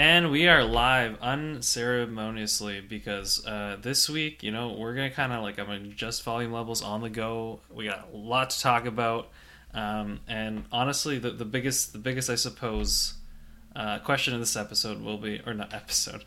And we are live unceremoniously because uh, this week, you know, we're gonna kind of like I'm gonna adjust volume levels on the go. We got a lot to talk about, um, and honestly, the the biggest the biggest I suppose uh, question in this episode will be or not episode.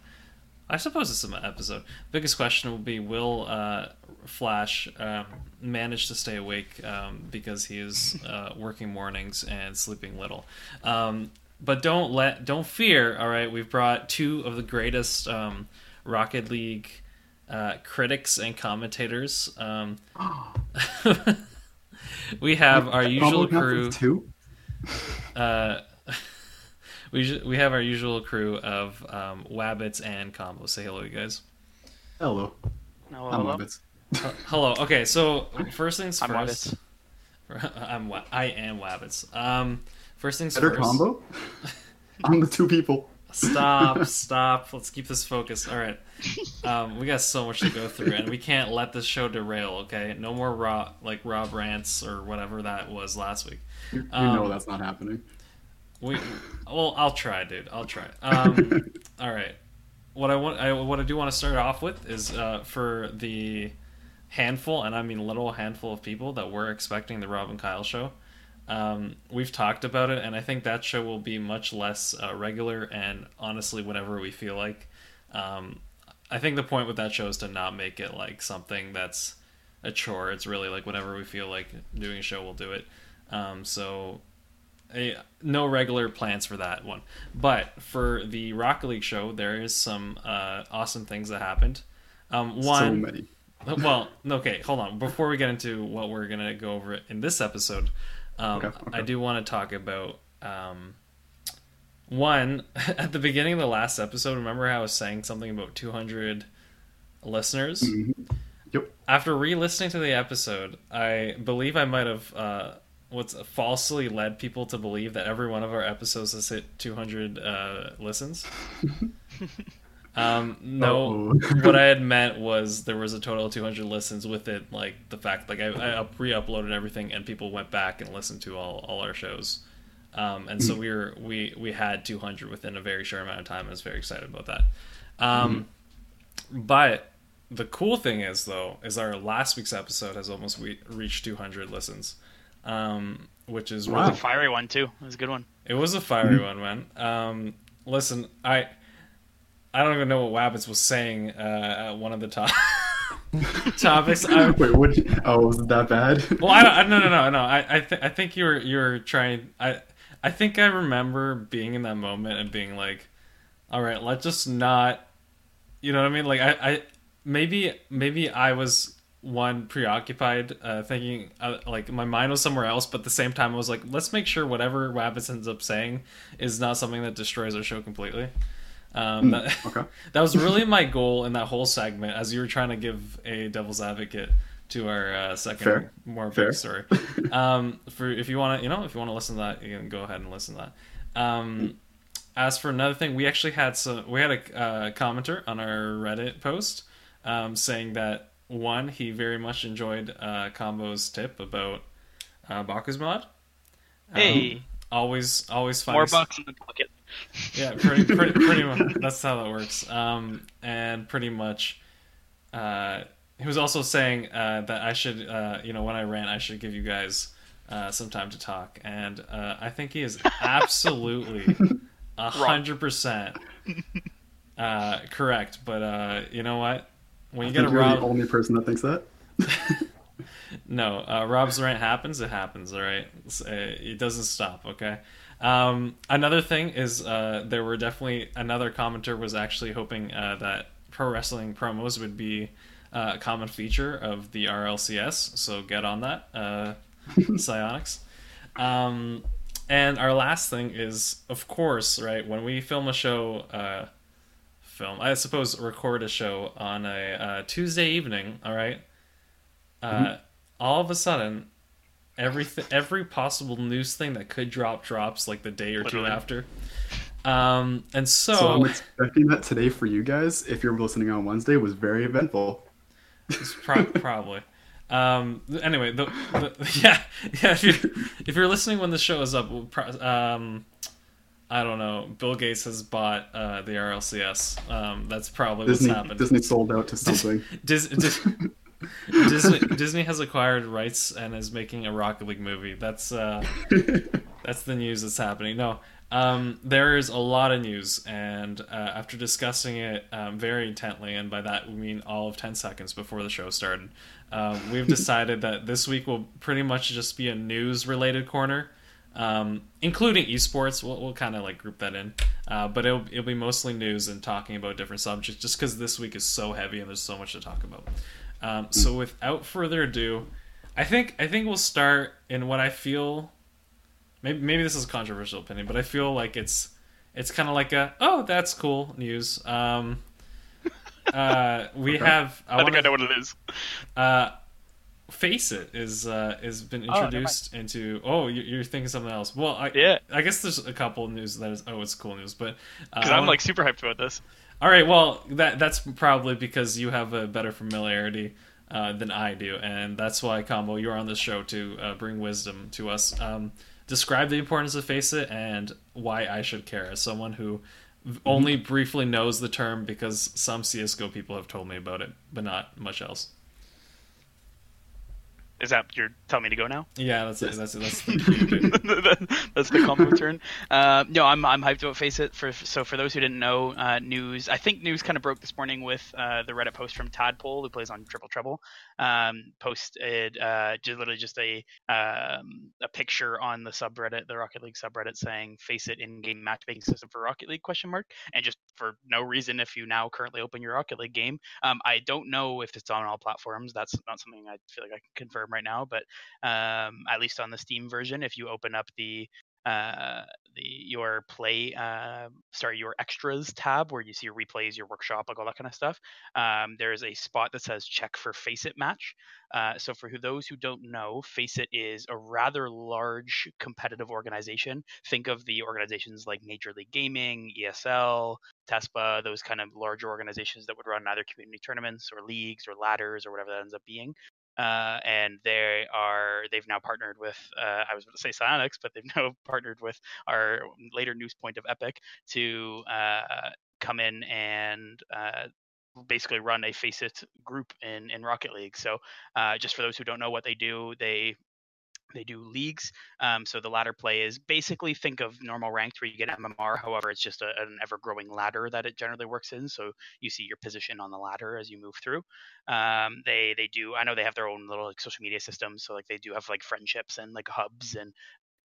I suppose it's an episode. Biggest question will be: Will uh, Flash um, manage to stay awake um, because he is uh, working mornings and sleeping little? Um, but don't let don't fear. All right, we've brought two of the greatest um, Rocket League uh, critics and commentators. Um, we have our usual crew. Two. Uh, we ju- we have our usual crew of um, Wabbits and Combo. Say hello, you guys. Hello. No, I'm hello. Wabbits. Uh, hello. Okay, so first things first. I'm first. I'm Wa- I am Wabbits. Um, first things Better first. combo? I'm the two people. Stop, stop. Let's keep this focused. All right. Um, we got so much to go through, and we can't let this show derail. Okay, no more Rob like Rob rants or whatever that was last week. You, you Um, know that's not happening. We, well, I'll try, dude. I'll try. Um, all right. What I want, I, what I do want to start off with is uh, for the handful, and I mean little handful of people that were expecting the Rob and Kyle show. Um, we've talked about it, and I think that show will be much less uh, regular and honestly, whatever we feel like. Um, I think the point with that show is to not make it like something that's a chore. It's really like whenever we feel like doing a show, we'll do it. Um, so a, no regular plans for that one. But for the Rocket League show, there is some uh, awesome things that happened. Um, so one, many. well, okay, hold on. Before we get into what we're gonna go over in this episode, um, Okay, okay. I do want to talk about um, one at the beginning of the last episode. Remember how I was saying something about 200 listeners? Mhm. Yep. After re-listening to the episode, I believe I might have uh, what's falsely led people to believe that every one of our episodes has hit 200 uh, listens. um, no, what I had meant was there was a total of 200 listens with it, like the fact like I, I up, re-uploaded everything and people went back and listened to all, all our shows. Um, and so we were we we had 200 within a very short amount of time. I was very excited about that. Um, But the cool thing is though is our last week's episode has almost we- reached 200 listens, um, which is Wow. really a fiery one too. It was a good one. it was a fiery one, man. Um, listen, I I don't even know what Wabbits was saying uh, at one of the top topics. I, Wait, what? Oh, was it that bad? well, I, don't, I no no no no. I I, th- I think you were you were trying. I I think I remember being in that moment and being like, all right, let's just not. You know what I mean? Like I I maybe maybe I was one preoccupied uh, thinking uh, like my mind was somewhere else but at the same time i was like let's make sure whatever wabbits ends up saying is not something that destroys our show completely um, that, okay. that was really my goal in that whole segment as you were trying to give a devil's advocate to our uh, second Fair. more Fair. big story um, for if you want to you know if you want to listen to that you can go ahead and listen to that um, as for another thing we actually had some we had a uh, commenter on our reddit post um, saying that one he very much enjoyed uh, combo's tip about uh, Bakkes mod Um, Hey. always always funny More bucks in the pocket. Yeah, pretty, pretty, pretty much. That's how that works. Um, and pretty much, uh, he was also saying uh, that I should, uh, you know, when I rant, I should give you guys uh, some time to talk. And uh, I think he is absolutely a hundred percent uh, correct. But uh, you know what? When I you get a you're the Rob, only person that thinks that. no, uh, Rob's rant happens. It happens. All right, It's, uh, it doesn't stop. Okay. Um, another thing is uh, there were definitely another commenter was actually hoping uh, that pro wrestling promos would be uh, a common feature of the RLCS. So get on that, uh, Psyonix. Um, and our last thing is, of course, right when we film a show. Uh, film i suppose record a show on a uh, tuesday evening all right uh, all of a sudden every every possible news thing that could drop drops like the day or Literally. two after um and so, So I'm expecting that today for you guys, if you're listening on Wednesday, was very eventful. pro- probably um anyway the, the yeah yeah if you're if you're listening when the show is up we'll pro- um I don't know. Bill Gates has bought uh, the RLCS. Um, that's probably Disney what's happened. Disney sold out to something. Dis- Dis- Disney, Disney has acquired rights and is making a Rocket League movie. That's uh, that's the news that's happening. No, um, there is a lot of news, and uh, after discussing it um, very intently, and by that we mean all of ten seconds before the show started, um, we've decided that this week will pretty much just be a news-related corner. Um, including esports, we'll, we'll kind of like group that in, uh, but it'll, it'll be mostly news and talking about different subjects, just because this week is so heavy and there's so much to talk about. Um, so without further ado, I think I think we'll start in what I feel. Maybe maybe this is a controversial opinion, but I feel like it's it's kind of like a oh that's cool news. Um, uh, we Okay. have I, think wanna- I know what it is. uh, FACEIT is uh, has been mind. introduced into. Oh, you- you're thinking something else. Well, I, Yeah. I guess there's a couple news that is. Oh, it's cool news, but uh, Because I I'm wanna- like super hyped about this. All right. Well, that that's probably because you have a better familiarity uh, than I do, and that's why Combo, you're on this show to uh, bring wisdom to us. Um, describe the importance of FACEIT and why I should care as someone who only briefly knows the term because some CS:GO people have told me about it, but not much else. Is that you're telling me to go now? Yeah, that's it. That's it. That's the. That's the combo turn. Uh, no, I'm I'm hyped about FACEIT. For so for those who didn't know, uh, news. I think news kind of broke this morning with uh, the Reddit post from Tadpole, who plays on Triple Trouble. Um, posted uh, just literally just a um, a picture on the subreddit, the Rocket League subreddit, saying "FACEIT in-game matchmaking system for Rocket League?" question mark. And just for no reason, if you now currently open your Rocket League game, um, I don't know if it's on all platforms. That's not something I feel like I can confirm right now, but um, at least on the Steam version, if you open up the uh, the your play, uh, sorry, your extras tab where you see your replays, your workshop, like all that kind of stuff. Um, there's a spot that says check for FACEIT match. Uh, so for who, those who don't know, FACEIT is a rather large competitive organization. Think of the organizations like Major League Gaming, ESL, TESPA, those kind of larger organizations that would run either community tournaments or leagues or ladders or whatever that ends up being uh, and they are they've now partnered with uh, I was going to say Psyonix, but they've now partnered with our later news point of Epic to uh, come in and uh, basically run a FACEIT group in in Rocket League. So uh, just for those who don't know what they do, they they do leagues. Um, so the ladder play is basically think of normal ranked where you get MMR. However, it's just a, an ever growing ladder that it generally works in. So you see your position on the ladder as you move through. Um, they they do. I know they have their own little like social media systems. So like they do have like friendships and like hubs and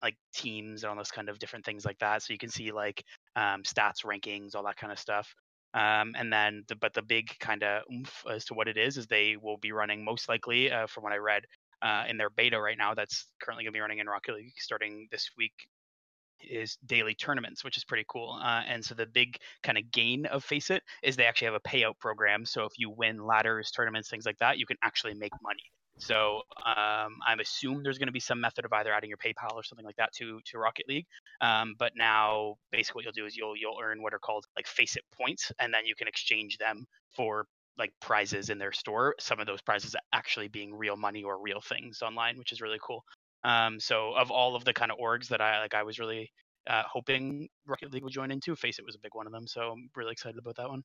like teams and all those kind of different things like that. So you can see like um, stats, rankings, all that kind of stuff. Um, and then, the, but the big kind of oomph as to what it is is they will be running most likely, uh, from what I read, uh, in their beta right now. That's currently going to be running in Rocket League starting this week. Is daily tournaments, which is pretty cool. Uh, and so the big kind of gain of FACEIT is they actually have a payout program. So if you win ladders, tournaments, things like that, you can actually make money. So um, I'm assume there's going to be some method of either adding your PayPal or something like that to to Rocket League. Um, but now basically what you'll do is you'll you'll earn what are called like FACEIT points, and then you can exchange them for like prizes in their store. Some of those prizes actually being real money or real things online, which is really cool. Um, so of all of the kind of orgs that I like, I was really uh, hoping Rocket League would join into. FACEIT was a big one of them, so I'm really excited about that one.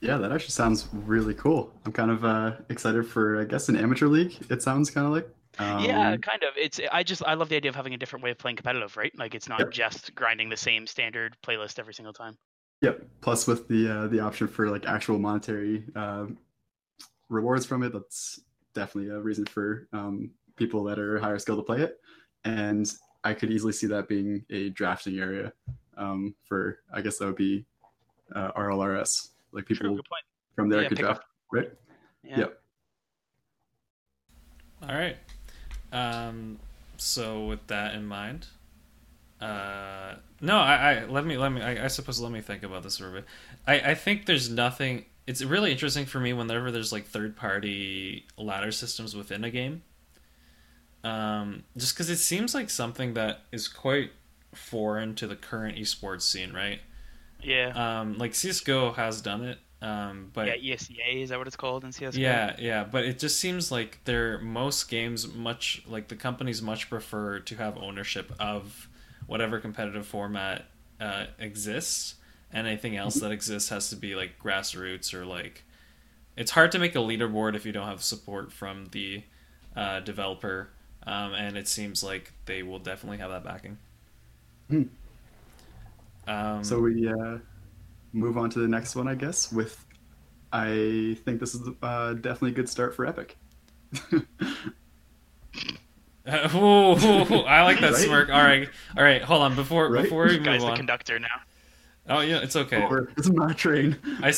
Yeah, that actually sounds really cool. I'm kind of uh, excited for, I guess, an amateur league. It sounds kind of like. Um, yeah, kind of. It's I just I love the idea of having a different way of playing competitive, right? Like it's not Yep. just grinding the same standard playlist every single time. Yep. Plus, with the uh, the option for like actual monetary uh, rewards from it, that's definitely a reason for um, people that are higher skilled to play it. And I could easily see that being a drafting area um, for. I guess that would be uh, RLRS. Like people good point. from there Yeah, could pick up- draft, right? Yeah. Yep. All right. Um, so with that in mind, uh, no, I, I let me let me I, I suppose let me think about this for a bit. I I think there's nothing. It's really interesting for me whenever there's like third party ladder systems within a game. Um, just because it seems like something that is quite foreign to the current esports scene, right? Yeah. Um, like CS:GO has done it, um, but yeah, ESEA is that what it's called in CS:GO? yeah, yeah, but it just seems like they're most games much like the companies much prefer to have ownership of whatever competitive format uh, exists, and anything else that exists has to be like grassroots or like. It's hard to make a leaderboard if you don't have support from the uh, developer, um, and it seems like they will definitely have that backing. Hmm. Um, So we uh, move on to the next one, I guess. With, I think this is uh, definitely a good start for Epic. ooh, ooh, ooh, I like that Right? smirk. All right, all right. Hold on before Right? before we This move guy's the on. conductor now. Oh yeah, it's okay. Or it's my train. I,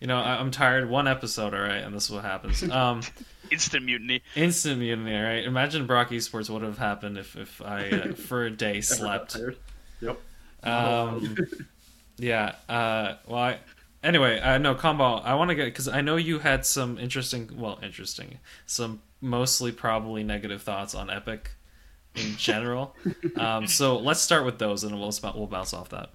you know, I- I'm tired. One episode, all right, and this is what happens. Um, Instant mutiny. instant mutiny, all right. Imagine Brock Esports would have happened if if I uh, for a day slept. Tired. Yep. Um, yeah. Uh, well, I, anyway, uh, no combo. I want to get because I know you had some interesting, well, interesting, some mostly probably negative thoughts on Epic in general. um, so let's start with those, and we'll we'll bounce off that.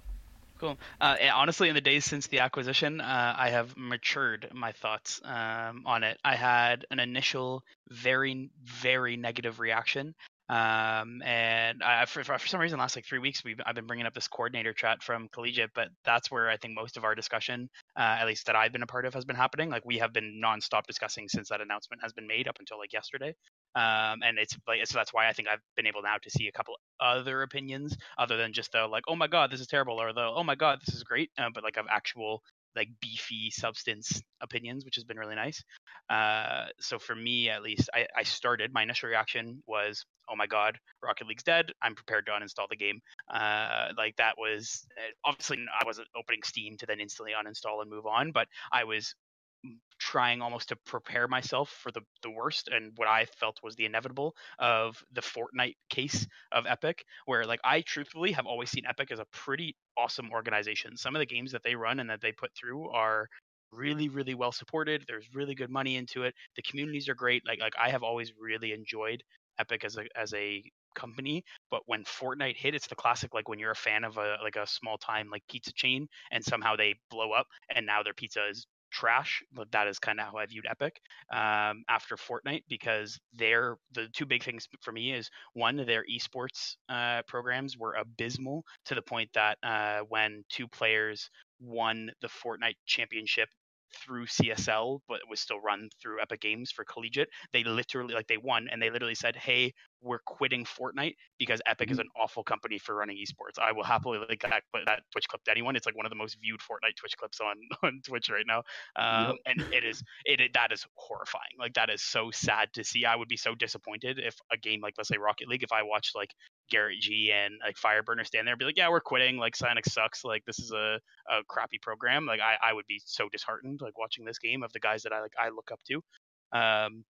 Cool. Uh, honestly, in the days since the acquisition, uh, I have matured my thoughts um, on it. I had an initial very, very negative reaction. Um, and I, for, for some reason, last like three weeks, we've I've been bringing up this coordinator chat from Collegiate, but that's where I think most of our discussion, uh, at least that I've been a part of, has been happening. Like we have been nonstop discussing since that announcement has been made up until like yesterday. Um, and it's like so that's why I think I've been able now to see a couple other opinions other than just the like oh my god this is terrible or the oh my god this is great, uh, but like of actual like beefy substance opinions, which has been really nice. Uh, so for me, at least, I, I started. My initial reaction was, "Oh my God, Rocket League's dead. I'm prepared to uninstall the game." Uh, like that was uh, obviously I wasn't opening Steam to then instantly uninstall and move on, but I was trying almost to prepare myself for the, the worst and what I felt was the inevitable of the Fortnite case of Epic, where like I truthfully have always seen Epic as a pretty awesome organization. Some of the games that they run and that they put through are really really well supported. There's really good money into it. The communities are great. Like like i have always really enjoyed epic as a as a company but when fortnite hit it's the classic like when you're a fan of a like a small time like pizza chain and somehow they blow up and now their pizza is trash but that is kind of how i viewed epic um, after fortnite because they're the two big things for me is one their esports uh, programs were abysmal to the point that uh, when two players won the Fortnite championship through CSL, but it was still run through Epic Games for collegiate. They literally like they won and they literally said, "Hey, we're quitting Fortnite because Epic is an awful company for running esports." I will happily like that, that Twitch clip to anyone. It's like one of the most viewed Fortnite Twitch clips on on Twitch right now, um, and it is it, it that is horrifying. Like that is so sad to see. I would be so disappointed if a game like let's say Rocket League, if I watched like Garrett G and like Fireburner stand there and be like, yeah, we're quitting. Like Sonic sucks. Like this is a, a crappy program. Like I, I would be so disheartened like watching this game of the guys that I like I look up to. Um,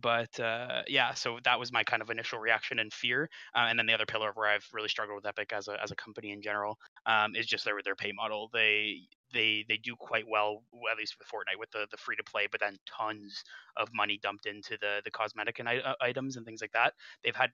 but uh, yeah, so that was my kind of initial reaction and fear. Uh, and then the other pillar of where I've really struggled with Epic as a as a company in general um, is just their their pay model. They they they do quite well, at least with Fortnite, with the, the free to play, but then tons of money dumped into the the cosmetic and uh, items and things like that. They've had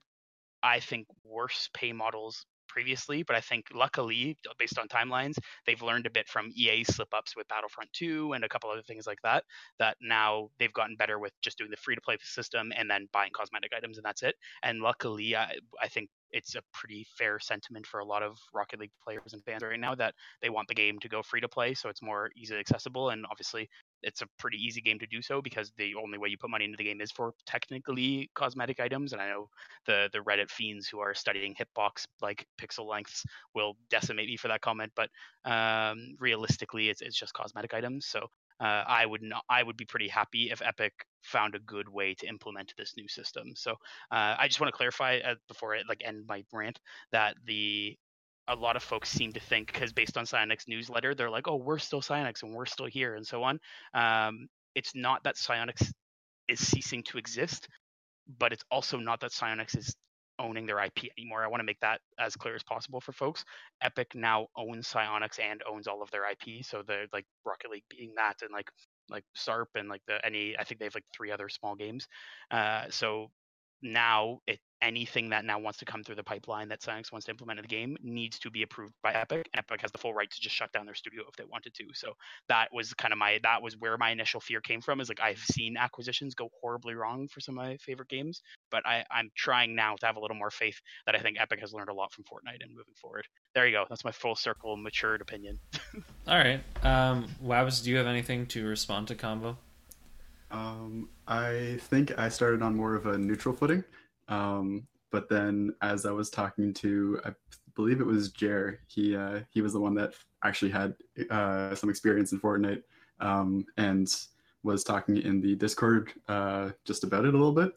I think worse pay models previously, but I think luckily, uh, based on timelines, they've learned a bit from EA's slip ups with Battlefront 2 and a couple other things like that. That now they've gotten better with just doing the free to play system and then buying cosmetic items, and that's it. And luckily, I, I think it's a pretty fair sentiment for a lot of Rocket League players and fans right now that they want the game to go free to play so it's more easily accessible. And obviously, it's a pretty easy game to do so because the only way you put money into the game is for technically cosmetic items. And I know the the Reddit fiends who are studying hitbox like pixel lengths will decimate me for that comment, but um, realistically, it's it's just cosmetic items. So uh, I would not I would be pretty happy if Epic found a good way to implement this new system. So uh, I just want to clarify uh, before I like end my rant that the a lot of folks seem to think because based on Psyonix newsletter, they're like, oh, we're still Psyonix and we're still here and so on. Um, it's not that Psyonix is ceasing to exist, but it's also not that Psyonix is owning their IP anymore. I want to make that as clear as possible for folks. Epic now owns Psyonix and owns all of their IP, so they're like Rocket League being that, and like like SARP and like the any I think they have like three other small games. Uh, so now it anything that now wants to come through the pipeline that Psyonix wants to implement in the game needs to be approved by Epic. And Epic has the full right to just shut down their studio if they wanted to. So that was kind of my that was where my initial fear came from. Is like I've seen acquisitions go horribly wrong for some of my favorite games, but I, I'm trying now to have a little more faith that I think Epic has learned a lot from Fortnite and moving forward. There you go. That's my full circle matured opinion. All right. Um, Wabs, do you have anything to respond to Combo? Um, I think I started on more of a neutral footing. Um, but then as I was talking to, I believe it was Jer, he uh, he was the one that actually had uh, some experience in Fortnite um, and was talking in the Discord uh, just about it a little bit.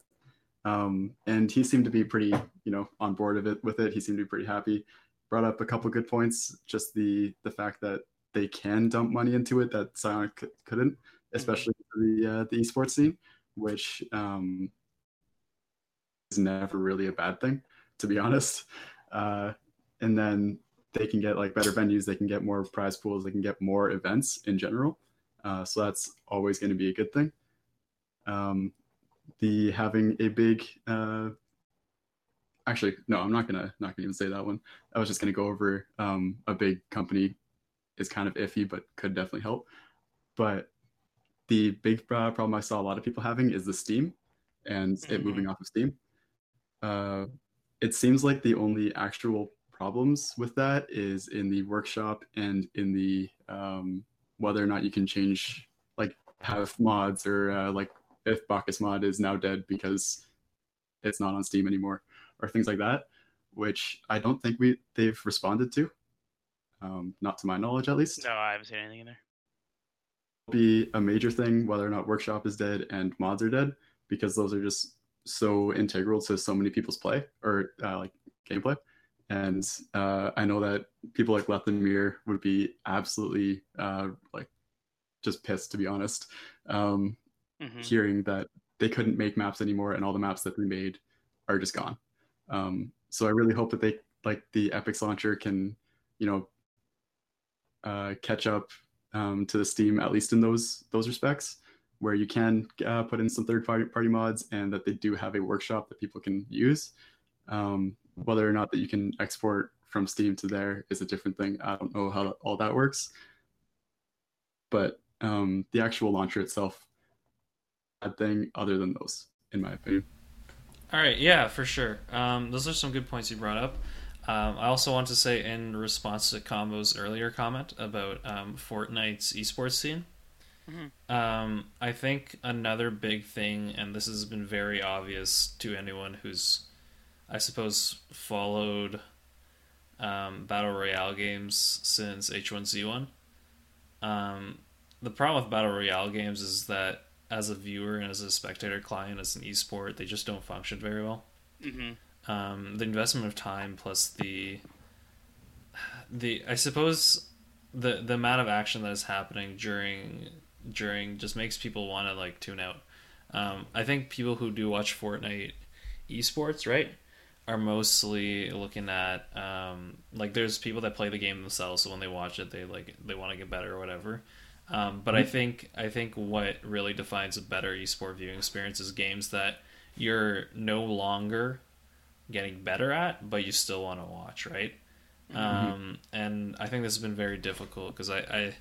Um, and he seemed to be pretty, you know, on board of it with it. He seemed to be pretty happy. Brought up a couple good points, just the the fact that they can dump money into it that Silent couldn't, especially mm-hmm. the uh, the esports scene, which um, never really a bad thing, to be honest. Uh, and then they can get like better venues, they can get more prize pools, they can get more events in general. Uh, so that's always going to be a good thing. Um, the having a big, uh, actually, no, I'm not gonna not gonna even say that one. I was just gonna go over um, a big company is kind of iffy, but could definitely help. But the big problem I saw a lot of people having is the Steam and mm-hmm. it moving off of Steam. Uh, it seems like the only actual problems with that is in the workshop and in the um, whether or not you can change like have mods or uh, like if Bakkes mod is now dead because it's not on Steam anymore or things like that, which I don't think we they've responded to. Um, not to my knowledge, at least. No, I haven't seen anything in there. Be a major thing whether or not Workshop is dead and mods are dead because those are just so integral to so many people's play or uh, like gameplay. And uh, I know that people like Lethamyr would be absolutely uh, like just pissed, to be honest, um, mm-hmm. hearing that they couldn't make maps anymore and all the maps that we made are just gone. Um, so I really hope that they like the Epic's launcher can, you know, uh, catch up um, to the Steam at least in those those respects where you can uh, put in some third party mods and that they do have a workshop that people can use. Um, whether or not that you can export from Steam to there is a different thing. I don't know how all that works, but um, the actual launcher itself, bad thing other than those, in my opinion. All right, yeah, for sure. Um, those are some good points you brought up. Um, I also want to say, in response to Combo's earlier comment about um, Fortnite's esports scene, Mm-hmm. Um, I think another big thing, and this has been very obvious to anyone who's, I suppose, followed um, battle royale games since H1Z1. Um, the problem with battle royale games is that as a viewer and as a spectator client, as an esport, they just don't function very well. Mm-hmm. Um, the investment of time plus the the I suppose the the amount of action that is happening during during just makes people want to like tune out. Um, I think people who do watch Fortnite esports, right, are mostly looking at um, like there's people that play the game themselves, so when they watch it, they like they want to get better or whatever. Um, but I mm-hmm. think I think what really defines a better esport viewing experience is games that you're no longer getting better at, but you still want to watch, right? Mm-hmm. Um, and I think this has been very difficult because I, I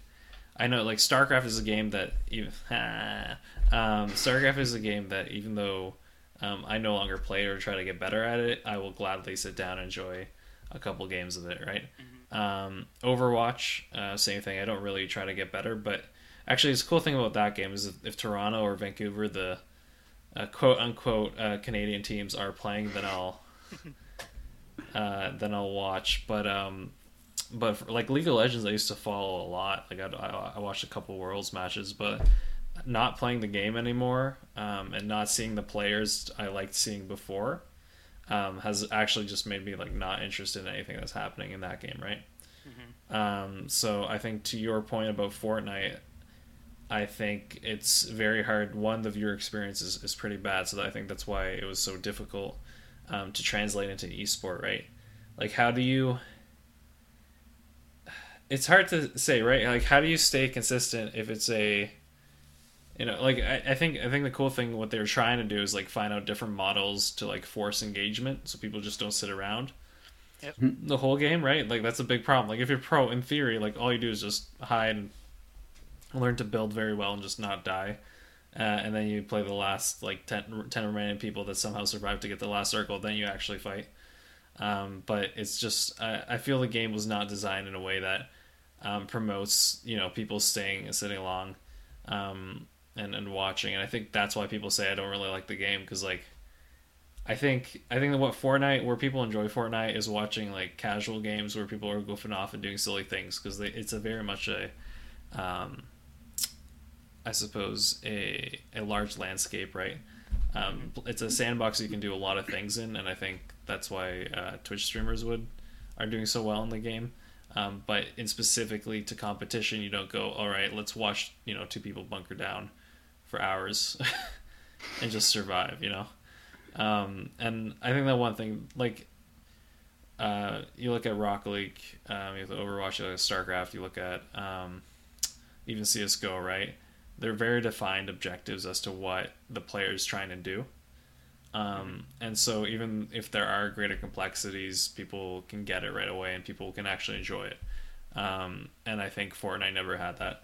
I know like StarCraft is a game that even um, StarCraft is a game that even though um, I no longer play or try to get better at it, I will gladly sit down and enjoy a couple games of it. Right. Mm-hmm. Um, Overwatch, uh, same thing. I don't really try to get better, but actually, the cool thing about that game is if, if Toronto or Vancouver, the uh, quote unquote uh, Canadian teams are playing, then I'll uh, then I'll watch. But um, but for, like League of Legends, I used to follow a lot. Like I, I watched a couple Worlds matches, but not playing the game anymore um, and not seeing the players I liked seeing before um, has actually just made me like not interested in anything that's happening in that game, right? Mm-hmm. Um, so I think to your point about Fortnite, I think it's very hard. One, the viewer experience is, is pretty bad, so I think that's why it was so difficult um, to translate into esport, right? Like, how do you it's hard to say, right? Like, how do you stay consistent if it's a you know like I, I think i think the cool thing what they're trying to do is like find out different models to like force engagement so people just don't sit around. Yep. the whole game right? Like that's a big problem. Like if you're pro in theory like all you do is just hide and learn to build very well and just not die. Uh, and then you play the last like 10, 10 remaining people that somehow survive to get the last circle then you actually fight. Um, but it's just I, I feel the game was not designed in a way that um, promotes you know people staying and sitting along um, and and watching. And I think that's why people say I don't really like the game because like I think I think that what Fortnite where people enjoy Fortnite is watching like casual games where people are goofing off and doing silly things because it's a very much a um, I suppose a a large landscape right? Um, it's a sandbox you can do a lot of things in and I think that's why uh, Twitch streamers would are doing so well in the game um, but in specifically to competition you don't go all right let's watch you know two people bunker down for hours and just survive you know um, and I think that one thing, like, uh, you look at Rocket League, um, you look at Overwatch, you look at StarCraft, you look at um, even CSGO, right? They're very defined objectives as to what the player is trying to do. Um, and so even if there are greater complexities, people can get it right away and people can actually enjoy it. Um, and I think Fortnite never had that.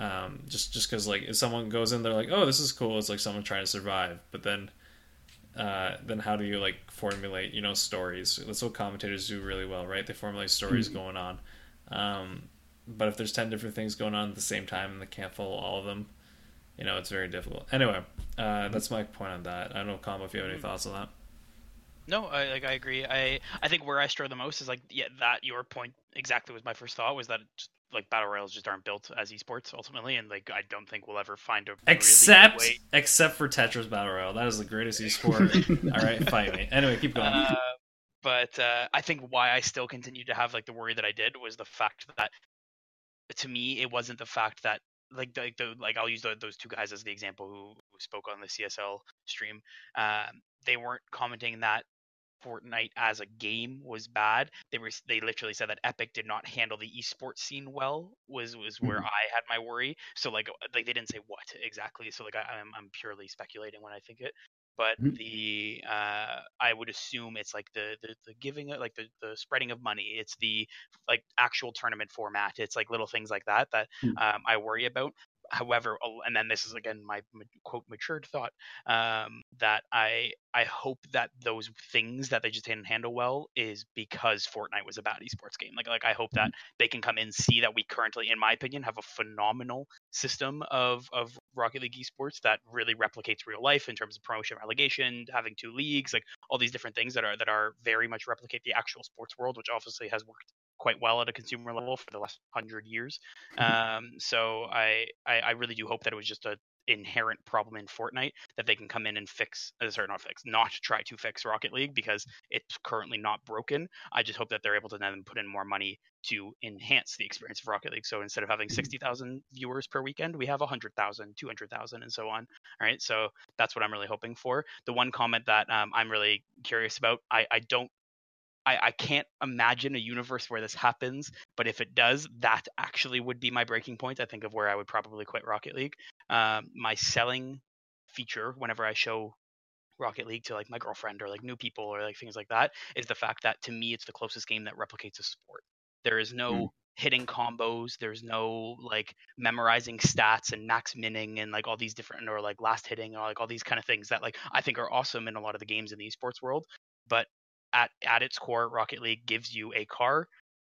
Um, just just because like if someone goes in, they're like, oh, this is cool. It's like someone trying to survive, but then uh, then how do you like formulate you know stories that's what commentators do really well right they formulate stories mm-hmm. going on um, but if there's 10 different things going on at the same time and they can't follow all of them you know it's very difficult anyway uh, that's my point on that i don't know combo if you have any thoughts on that no, I like I agree. I I think where I struggle the most is like yeah that your point exactly was my first thought was that just like battle royals just aren't built as esports ultimately, and like I don't think we'll ever find a except really except for Tetris battle royale. That is the greatest esport. All right, fight me. Anyway, keep going. Uh, but uh, I think why I still continue to have like the worry that I did was the fact that to me it wasn't the fact that like the, the like I'll use the, those two guys as the example who, who spoke on the CSL stream. Um, they weren't commenting that Fortnite as a game was bad. They were they literally said that Epic did not handle the esports scene well. Was was where Mhm. I had my worry. So like like they didn't say what exactly. So like I, I'm I'm purely speculating when I think it. But Mhm. the uh, I would assume it's like the the, the giving like the, the spreading of money. It's the like actual tournament format. It's like little things like that that Mm. um, I worry about. However, and then this is again my quote matured thought um, that I I hope that those things that they just didn't handle well is because Fortnite was a bad esports game. Like like I hope that they can come in see that we currently, in my opinion, have a phenomenal system of of Rocket League esports that really replicates real life in terms of promotion, relegation, having two leagues, like all these different things that are that are very much replicate the actual sports world, which obviously has worked quite well at a consumer level for the last hundred years. Um, so I, I I really do hope that it was just a inherent problem in Fortnite that they can come in and fix uh, sorry not fix not try to fix Rocket League because it's currently not broken. I just hope that they're able to then put in more money to enhance the experience of Rocket League. So instead of having 60,000 viewers per weekend, we have 100,000, 200,000 and so on. All right. So that's what I'm really hoping for. The one comment that um, I'm really curious about, I, I don't I, I can't imagine a universe where this happens, but if it does, that actually would be my breaking point. I think of where I would probably quit Rocket League. Um, my selling feature, whenever I show Rocket League to like my girlfriend or like new people or like things like that, is the fact that to me it's the closest game that replicates a sport. There is no Mm. hitting combos. There's no like memorizing stats and max minning and like all these different or like last hitting or like all these kind of things that like I think are awesome in a lot of the games in the esports world. But at at its core, Rocket League gives you a car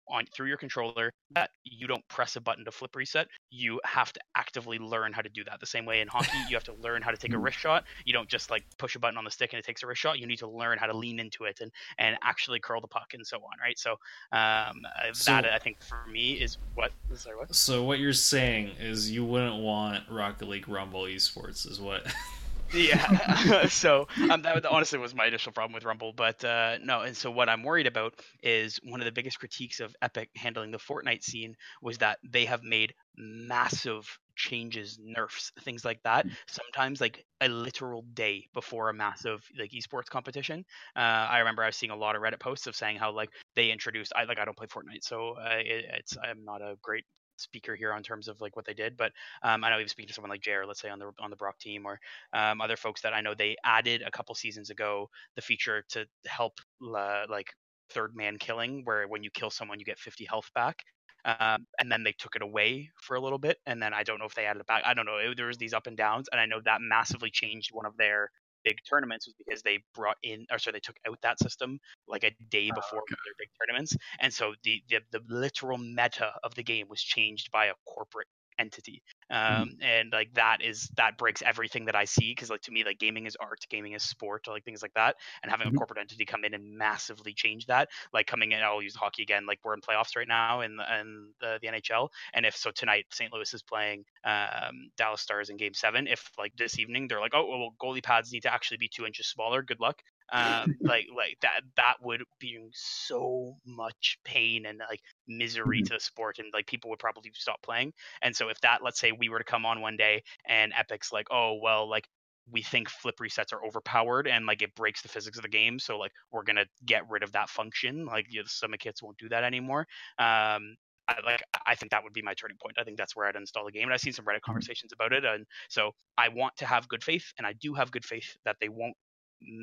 on through your controller that you don't press a button to flip reset. You have to actively learn how to do that. The same way in hockey, you have to learn how to take a Mhm. wrist shot. You don't just like push a button on the stick and it takes a wrist shot. You need to learn how to lean into it and and actually curl the puck and so on, right? So um, uh, So- that I think for me is what sorry what So what you're saying is you wouldn't want Rocket League Rumble esports, is what? yeah. So um, that honestly was my initial problem with rumble but uh, no and so what i'm worried about is one of the biggest critiques of epic handling the fortnite scene was that they have made massive changes nerfs things like that sometimes like a literal day before a massive like esports competition. Uh, i remember i was seeing a lot of reddit posts of saying how like they introduced i like i don't play fortnite so uh, it, it's i'm not a great speaker here on terms of like what they did, but um, I know even speaking to someone like Jared, let's say on the on the Brock team or um, other folks that I know they added a couple seasons ago the feature to help uh, like third man killing, where when you kill someone you get 50 health back. Um, and then they took it away for a little bit, and then I don't know if they added it back. I don't know. It, there was these up and downs, and I know that massively changed one of their big tournaments was because they brought in or so they took out that system like a day Oh, before okay. one of their big tournaments and so the, the the literal meta of the game was changed by a corporate entity um and like that is that breaks everything that i see because like to me like gaming is art gaming is sport like things like that and having Mhm. a corporate entity come in and massively change that like coming in i'll use hockey again like we're in playoffs right now in the, in the, the nhl and if so tonight st louis is playing um, dallas stars in game seven if like this evening they're like oh well goalie pads need to actually be two inches smaller good luck um like like that that would be so much pain and like misery Mhm. to the sport and like people would probably stop playing and so if that let's say we were to come on one day and epic's like oh well like we think flip resets are overpowered and like it breaks the physics of the game so like we're gonna get rid of that function like you know, some kits won't do that anymore um I, like I think that would be my turning point. I think that's where I'd install the game. And I've seen some Reddit conversations about it, and so I want to have good faith, and I do have good faith that they won't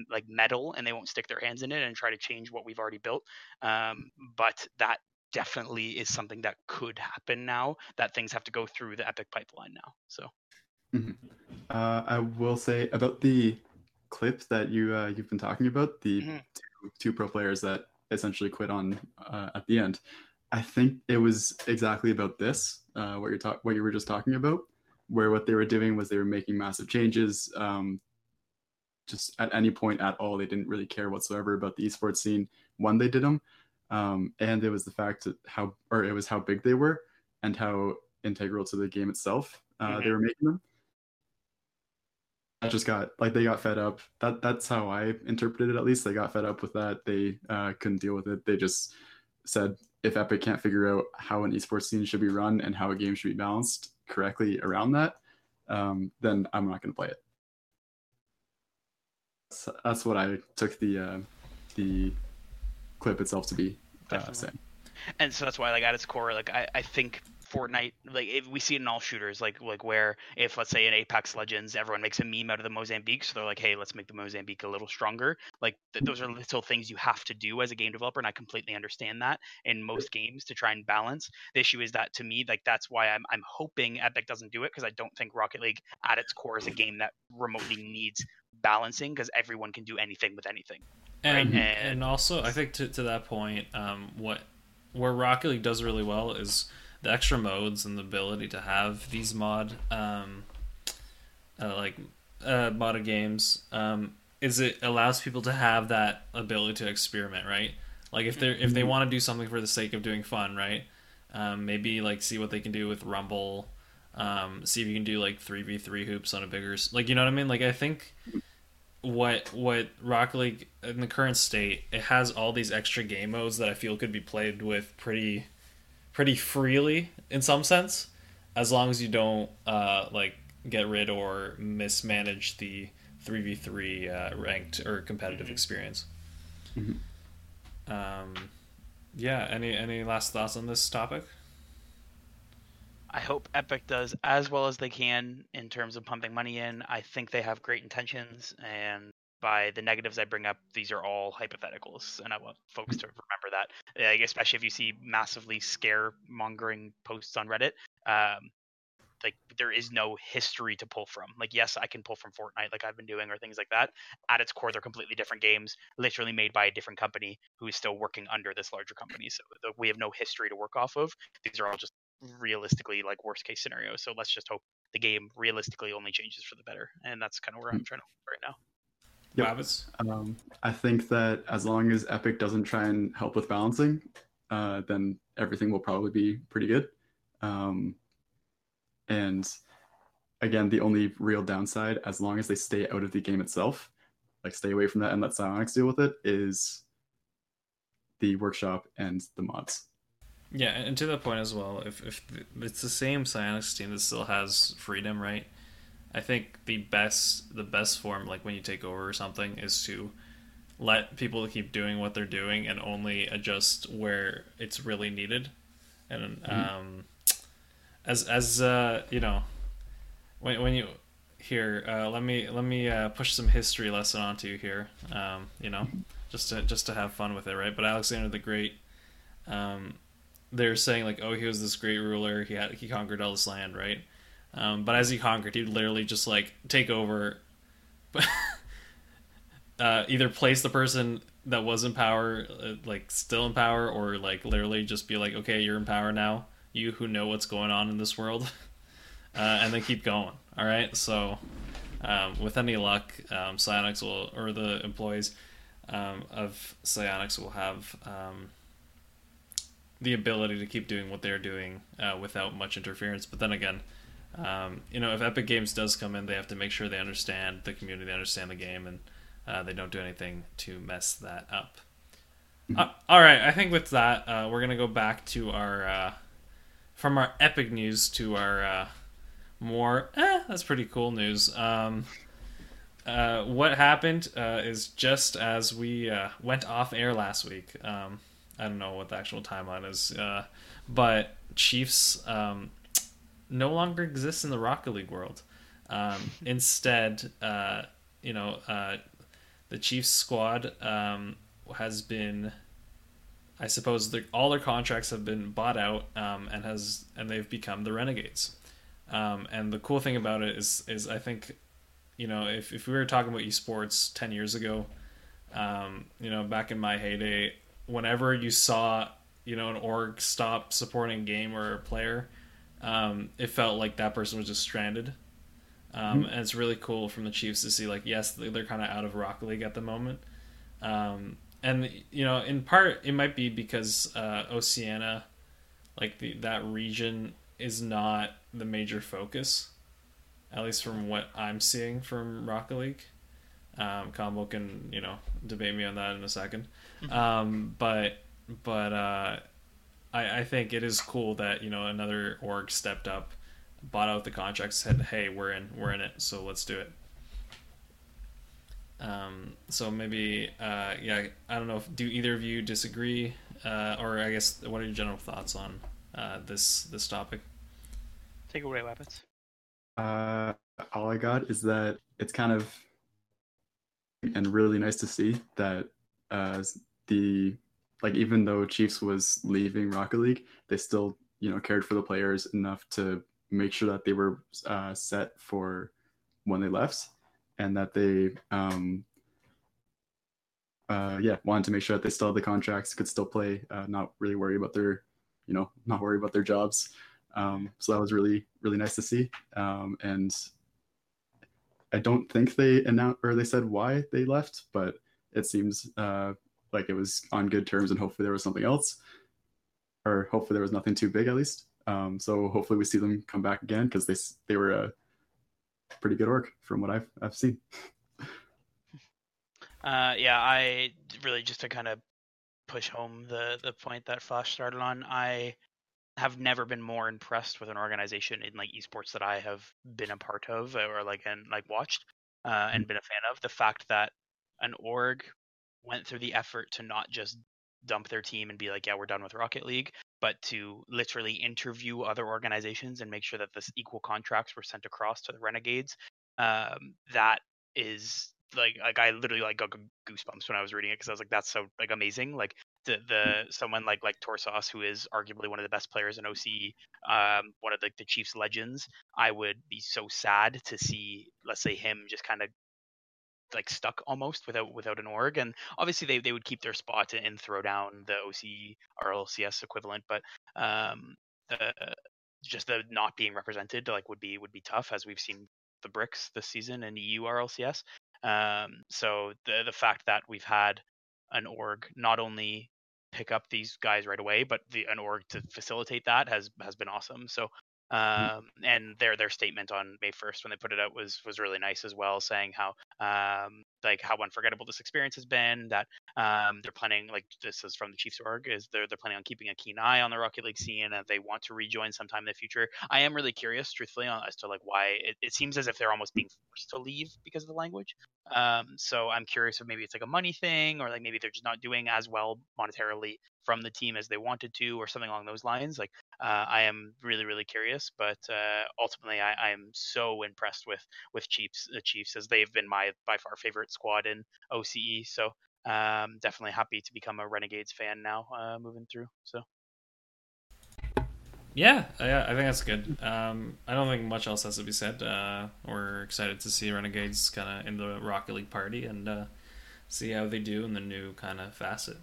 like meddle and they won't stick their hands in it and try to change what we've already built. Um, but that definitely is something that could happen now. That things have to go through the Epic pipeline now. So Uh, I will say about the clip that you uh, you've been talking about the Mhm. two, two pro players that essentially quit on uh, at the end. I think it was exactly about this uh, what you're talk what you were just talking about, where what they were doing was they were making massive changes. Um, just at any point at all, they didn't really care whatsoever about the esports scene when they did them, um, and it was the fact that how or it was how big they were and how integral to the game itself uh, they Mhm. were making them that just got like they got fed up. That that's how I interpreted it. At least they got fed up with that. They uh, couldn't deal with it. They just said if Epic can't figure out how an esports scene should be run and how a game should be balanced correctly around that, um, then I'm not going to play it. So that's what I took the uh, the clip itself to be. Uh, saying. and so that's why like at its core like i, I think fortnite like if we see it in all shooters like like where if let's say in apex legends everyone makes a meme out of the mozambique so they're like hey let's make the mozambique a little stronger. Like th- those are little things you have to do as a game developer and i completely understand that in most games to try and balance. The issue is that to me like that's why i'm, I'm hoping epic doesn't do it because i don't think rocket league at its core is a game that remotely needs balancing because everyone can do anything with anything And, Right, and and- also, I think to, to that point, um, what where Rocket League does really well is the extra modes and the ability to have these mod um, uh, like uh, modded games. Um, is it allows people to have that ability to experiment, right? Like if they if they Mhm. want to do something for the sake of doing fun, right? Um, maybe like see what they can do with Rumble. Um, see if you can do like three v three hoops on a bigger like you know what I mean. Like I think what what Rocket League in the current state it has all these extra game modes that I feel could be played with pretty pretty freely in some sense, as long as you don't uh, like get rid or mismanage the three v three uh, ranked or competitive Mhm. experience. Mhm. Um, yeah. Any any last thoughts on this topic? I hope Epic does as well as they can in terms of pumping money in. I think they have great intentions, and by the negatives I bring up, these are all hypotheticals, and I want folks to remember that. Like, especially if you see massively scare-mongering posts on Reddit, um, like there is no history to pull from. Like, yes, I can pull from Fortnite, like I've been doing, or things like that. At its core, they're completely different games, literally made by a different company who is still working under this larger company. So we have no history to work off of. These are all just realistically like worst case scenario. So let's just hope the game realistically only changes for the better, and that's kind of where I'm trying to hope right now. Yep. Wabbits? Um, I think that as long as Epic doesn't try and help with balancing, uh, then everything will probably be pretty good. Um, and again, the only real downside, as long as they stay out of the game itself, like stay away from that and let Psyonix deal with it, is the workshop and the mods. Yeah, and to that point as well, if if it's the same Psyonix team that still has freedom, right? I think the best the best form, like when you take over or something, is to let people keep doing what they're doing and only adjust where it's really needed. And Mhm. um, as as uh, you know, when when you here, uh, let me let me uh, push some history lesson onto you here. Um, you know, just to just to have fun with it, right? But Alexander the Great, um, they're saying like, oh, he was this great ruler. He had he conquered all this land, right? Um, but as he conquered, he'd literally just like take over, uh, either place the person that was in power, uh, like still in power, or like literally just be like, okay, you're in power now. You who know what's going on in this world, uh, and then keep going. All right. So, um, with any luck, um, Psyonix will, or the employees um, of Psyonix will have um, the ability to keep doing what they're doing uh, without much interference. But then again, um, you know, if Epic Games does come in, they have to make sure they understand the community, they understand the game, and uh, they don't do anything to mess that up. Mm-hmm. Uh, all right, I think with that, uh, we're gonna go back to our uh, from our epic news to our uh, more. Eh, that's pretty cool news. Um, uh, what happened is just as we went off air last week. Um, I don't know what the actual timeline is, but Chiefs um, no longer exists in the Rocket League world. Um, instead, you know, the Chiefs squad um, has been, I suppose, all their contracts have been bought out um, and has and they've become the Renegades. Um, and the cool thing about it is, is I think, you know, if, if we were talking about esports ten years ago, um, you know, back in my heyday, whenever you saw, you know, an org stop supporting a game or a player, um, it felt like that person was just stranded um, mm-hmm. and it's really cool from the Chiefs to see like yes they're kind of out of Rocket League at the moment, um, and you know in part it might be because uh, Oceania, like the that region is not the major focus, at least from what I'm seeing from Rocket League. Um, Combo can you know debate me on that in a 2nd mm-hmm. Um, but but uh, I I think it is cool that you know another org stepped up bought out the contract, said, "Hey, we're in, we're in it, so let's do it." Um, so maybe, uh, yeah, I don't know. If, do either of you disagree, uh, or I guess, what are your general thoughts on uh, this this topic? Take away weapons. Uh, all I got is that it's kind of and really nice to see that uh, the like even though Chiefs was leaving Rocket League, they still you know cared for the players enough to make sure that they were uh, set for when they left and that they um, uh, yeah wanted to make sure that they still had the contracts could still play uh, not really worry about their you know not worry about their jobs. Um, so that was really really nice to see. Um, and i don't think they announced or they said why they left but it seems uh, like it was on good terms and hopefully there was something else or hopefully there was nothing too big at least um, so hopefully we see them come back again because they they were a pretty good org from what I've I've seen. Uh, yeah, I really just to kind of push home the the point that Flash started on. I have never been more impressed with an organization in like esports that I have been a part of or like and like watched uh, and mm-hmm. been a fan of. The fact that an org went through the effort to not just dump their team and be like, yeah, we're done with Rocket League, but to literally interview other organizations and make sure that this equal contracts were sent across to the Renegades. Um, that is like like I literally like got goosebumps when I was reading it because I was like, that's so like amazing. Like the the someone like like Torsos, who is arguably one of the best players in OC, um, one of like the Chiefs legends. I would be so sad to see, let's say, him just kind of like stuck almost without without an org. And obviously they, they would keep their spot and throw down the OC RLCS equivalent, but um, the just the not being represented like would be would be tough as we've seen the bricks this season in EU RLCS. Um, so the the fact that we've had an org not only pick up these guys right away, but the an org to facilitate that has has been awesome. So. Um, and their their statement on May 1st when they put it out was was really nice as well, saying how um, like how unforgettable this experience has been. That um, they're planning like this is from the Chiefs org is they're they're planning on keeping a keen eye on the Rocket League scene and they want to rejoin sometime in the future. I am really curious, truthfully, as to like why it, it seems as if they're almost being forced to leave because of the language. Um, so I'm curious if maybe it's like a money thing or like maybe they're just not doing as well monetarily from the team as they wanted to or something along those lines. Like uh, I am really really curious. But uh, ultimately, I, I am so impressed with with Chiefs the Chiefs as they've been my by far favorite squad in OCE. So um, definitely happy to become a Renegades fan now uh, moving through. So. Yeah, yeah, I think that's good. Um, I don't think much else has to be said. Uh, we're excited to see Renegades kind of in the Rocket League party and uh, see how they do in the new kind of facet.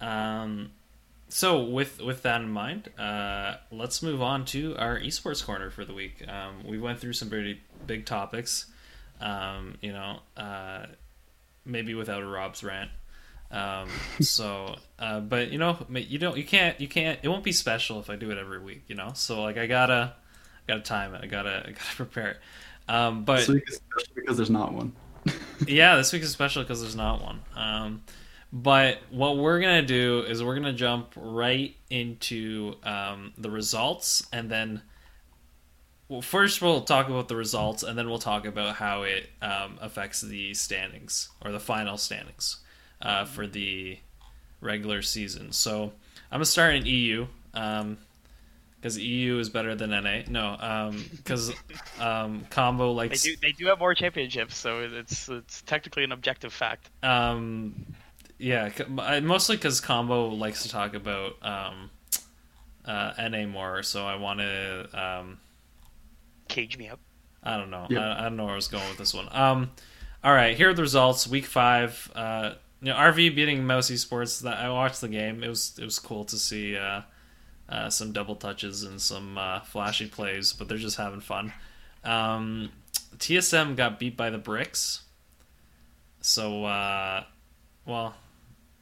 Um, so with with that in mind, uh, let's move on to our esports corner for the week. Um, we went through some pretty big topics. Um, you know, uh, maybe without a Rob's rant. Um, so, uh, but you know, you don't, you can't, you can't. It won't be special if I do it every week. You know, so like I gotta, I gotta time it. I gotta, I gotta prepare it. Um, but this week is special because there's not one. yeah, this week is special because there's not one. Um, but what we're gonna do is we're gonna jump right into um, the results, and then well, first we'll talk about the results, and then we'll talk about how it um, affects the standings or the final standings uh, for the regular season. So I'm gonna start in EU because um, EU is better than NA. No, because um, um, combo likes they do they do have more championships, so it's it's technically an objective fact. Um, yeah, mostly because combo likes to talk about um, uh, NA more, so I want to um, cage me up. I don't know. Yep. I, I, don't know where I was going with this one. Um, all right, here are the results. Week five. Uh, you know, RV beating Mouse Esports. That I watched the game. It was it was cool to see uh, uh, some double touches and some uh, flashy plays, but they're just having fun. Um, TSM got beat by the Bricks. So, uh, well,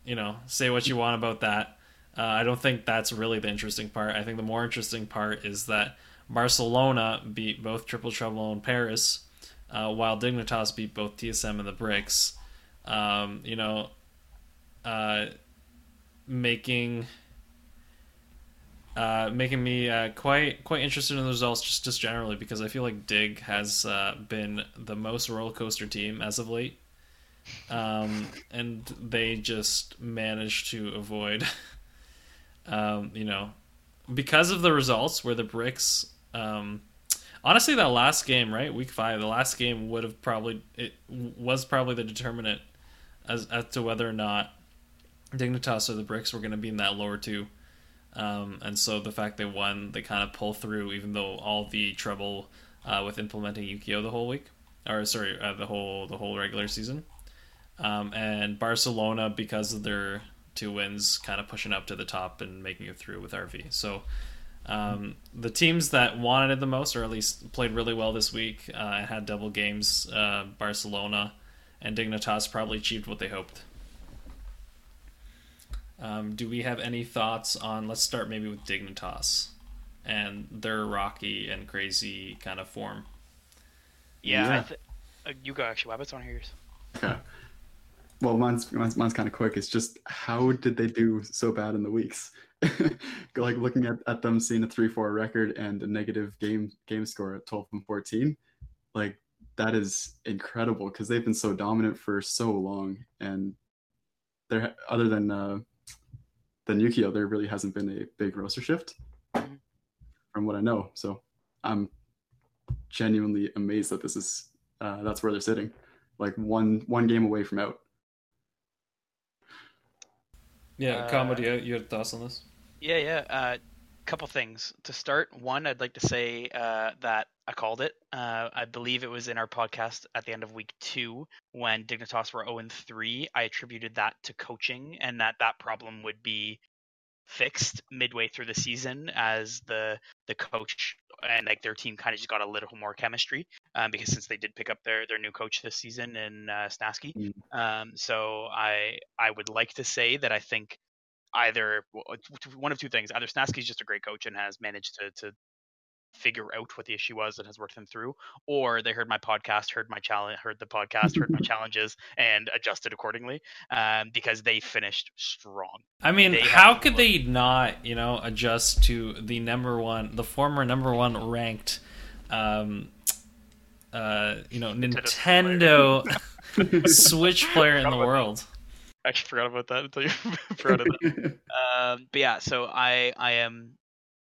you know, say what you want about that. Uh, I don't think that's really the interesting part. I think the more interesting part is that Barcelona beat both Triple Trouble and Paris, uh, while Dignitas beat both TSM and the Bricks. Um, you know, uh, making uh, making me uh, quite quite interested in the results just just generally because I feel like Dig has uh, been the most roller coaster team as of late um, and they just managed to avoid, um, you know, because of the results where the bricks. Um, honestly, that last game, right, week five, the last game would have probably it was probably the determinant as as to whether or not Dignitas or the bricks were going to be in that lower two. Um, and so the fact they won, they kind of pull through, even though all the trouble uh, with implementing Yukeo the whole week, or sorry, uh, the whole the whole regular season. Um, and Barcelona, because of their two wins, kind of pushing up to the top and making it through with RV. So um, the teams that wanted it the most, or at least played really well this week, uh, had double games. Uh, Barcelona and Dignitas probably achieved what they hoped. Um, do we have any thoughts on? Let's start maybe with Dignitas and their rocky and crazy kind of form. Yeah, yeah. Th- uh, you go actually. Wabbits on yours. Well, mine's mine's, mine's kind of quick. It's just how did they do so bad in the weeks? like looking at, at them seeing a three four record and a negative game game score at twelve and fourteen, like that is incredible because they've been so dominant for so long, and there other than uh, than Yukeo, there really hasn't been a big roster shift mm-hmm. from what I know. So I'm genuinely amazed that this is uh, that's where they're sitting, like one one game away from out. Yeah, uh, comedy. You had thoughts on this? Yeah, yeah. Uh, couple things to start. One, I'd like to say uh, that I called it. Uh, I believe it was in our podcast at the end of week two when Dignitas were 0 and 3. I attributed that to coaching and that that problem would be fixed midway through the season as the the coach and like their team kind of just got a little more chemistry um, because since they did pick up their their new coach this season in uh, Snasky. Mm. Um, so I I would like to say that I think either one of two things either Snasky's just a great coach and has managed to to figure out what the issue was and has worked them through or they heard my podcast heard my challenge heard the podcast heard my challenges and adjusted accordingly um, because they finished strong. I mean they how could they not you know adjust to the number one the former number one ranked um uh you know nintendo switch player. In the world? I actually forgot about that until you forgot of that. um, but yeah, so I I am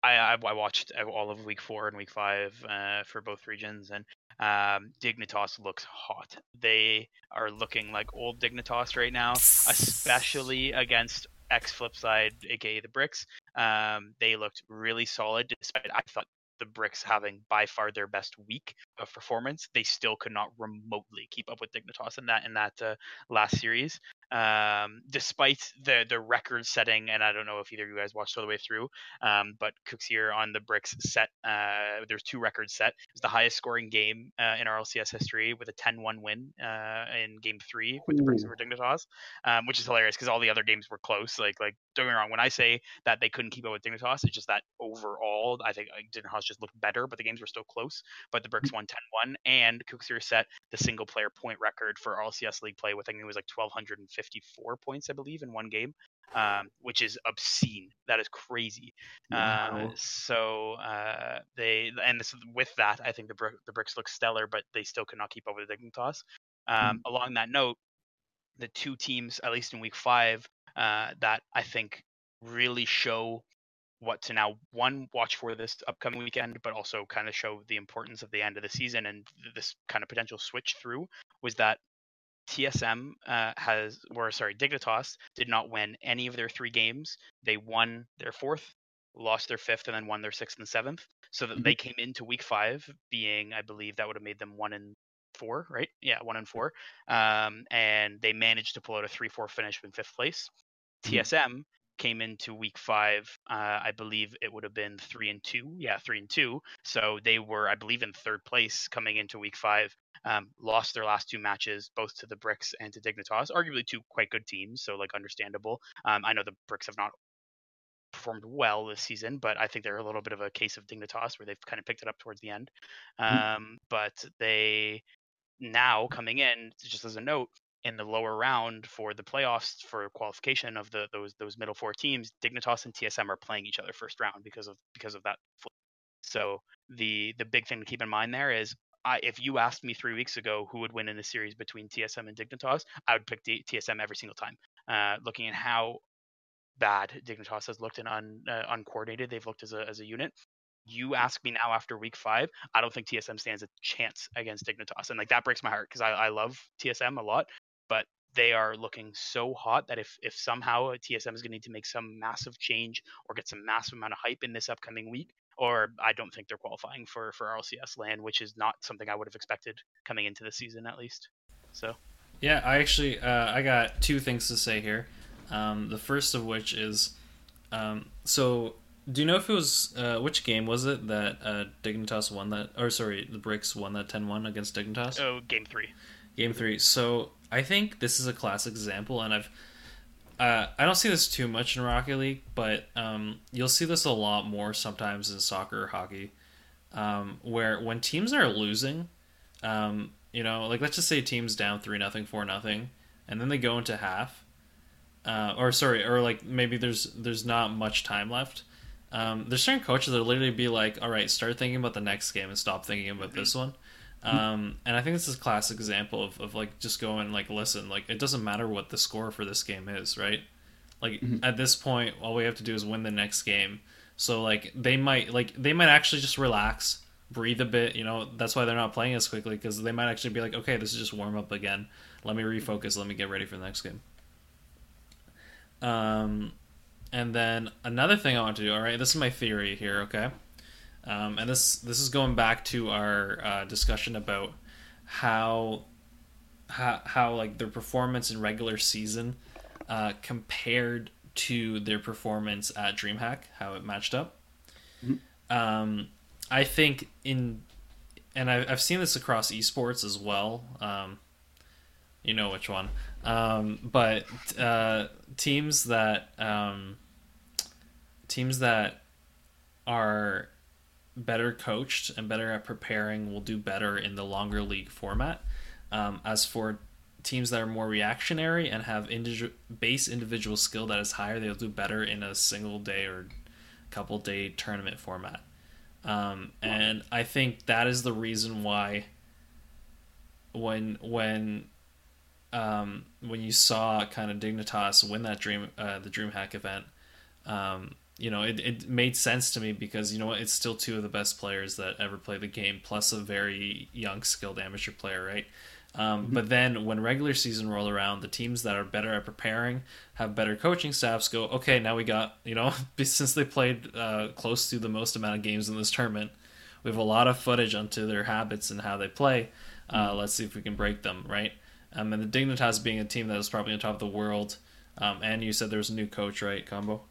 I, I, I watched all of week four and week five uh, for both regions, and um, Dignitas looks hot. They are looking like old Dignitas right now, especially against X Flipside, aka the Bricks. Um, they looked really solid, despite I thought the Bricks having by far their best week of performance, they still could not remotely keep up with Dignitas in that in that uh, last series um, despite the the record setting. And I don't know if either of you guys watched all the way through, um, but Kuxir on the bricks set. Uh, there's two records set. It's the highest scoring game uh, in RLCS history with a 10-1 win uh, in Game Three with the Bricks over Dignitas, um, which is hilarious because all the other games were close. Like like don't get me wrong, when I say that they couldn't keep up with Dignitas, it's just that overall I think Dignitas just looked better, but the games were still close. But the Bricks won 10-1, and Kuxir set the single player point record for RLCS league play with I think it was like 1254 points, I believe, in one game, um, which is obscene. That is crazy. Wow. Uh, so uh, they and this, with that, I think the the bricks look stellar, but they still cannot keep up with the Dignitas. Um, mm Along that note, the two teams, at least in week five, uh, that I think really show what to now one watch for this upcoming weekend, but also kind of show the importance of the end of the season and this kind of potential switch through was that TSM uh, has, or sorry, Dignitas did not win any of their three games. They won their fourth, lost their fifth, and then won their sixth and seventh. So that mm-hmm. they came into week five being, I believe, that would have made them one and four, right? Yeah, one and four. Um, and they managed to pull out a three-four finish in fifth place. Mm-hmm. TSM came into week five, uh, I believe it would have been three and two. Yeah, three and two. So they were, I believe, in third place coming into week five. Um, lost their last two matches, both to the Bricks and to Dignitas. Arguably two quite good teams, so like understandable. Um, I know the Bricks have not performed well this season, but I think they're a little bit of a case of Dignitas where they've kind of picked it up towards the end. Mm-hmm. Um, mm-hmm. But they now coming in, just as a note, in the lower round for the playoffs for qualification of the those those middle four teams, Dignitas and TSM are playing each other first round because of because of that. So the the big thing to keep in mind there is I, if you asked me three weeks ago who would win in the series between TSM and Dignitas, I would pick D- TSM every single time. Uh, looking at how bad Dignitas has looked and un, uh, uncoordinated they've looked as a as a unit. You ask me now after week five, I don't think TSM stands a chance against Dignitas, and like that breaks my heart because I, I love TSM a lot, but they are looking so hot that if if somehow TSM is going to need to make some massive change or get some massive amount of hype in this upcoming week, or I don't think they're qualifying for for RLCS land, which is not something I would have expected coming into the season at least. So. Yeah, I actually uh, I got two things to say here. Um, the first of which is, um, so do you know if it was uh, which game was it that uh, Dignitas won that, or sorry, the Bricks won that 10-1 against Dignitas? Oh, game three. Game three. So I think this is a classic example, and I've uh, I don't see this too much in Rocket League, but um, you'll see this a lot more sometimes in soccer or hockey, um, where when teams are losing, um, you know, like let's just say teams down three nothing, four nothing, and then they go into half, uh, or sorry, or like maybe there's there's not much time left. Um, there's certain coaches that literally be like, "All right, start thinking about the next game and stop thinking about mm-hmm. this one." Um, and I think this is a classic example of, of like just going like listen. Like it doesn't matter what the score for this game is right? Like mm-hmm. at this point all we have to do is win the next game. So like they might like they might actually just relax breathe a bit you know? That's why they're not playing as quickly because they might actually be like okay this is just warm up again. Let me refocus. Let me get ready for the next game. Um and then another thing i want to do all right? This is my theory here okay um, and this this is going back to our uh, discussion about how, how how like their performance in regular season uh, compared to their performance at DreamHack, how it matched up. Mm-hmm. Um, I think in and I, have seen this across esports as well. Um, you know which one, um, but uh, teams that um, teams that are better coached and better at preparing will do better in the longer league format. Um, as for teams that are more reactionary and have base individual skill that is higher, they'll do better in a single day or couple day tournament format. Um, and I think that is the reason why when when um, when you saw kind of Dignitas win that dream uh, the DreamHack event, um, you know, it, it made sense to me because you know what, it's still two of the best players that ever played the game, plus a very young, skilled amateur player, right? Um, But then when regular season roll around, the teams that are better at preparing have better coaching staffs. Go okay, now we got you know since they played uh, close to the most amount of games in this tournament, we have a lot of footage onto their habits and how they play. Uh, let's see if we can break them, right? Um, and the Dignitas being a team that is probably on top of the world, um, and you said there's a new coach, right, Combo?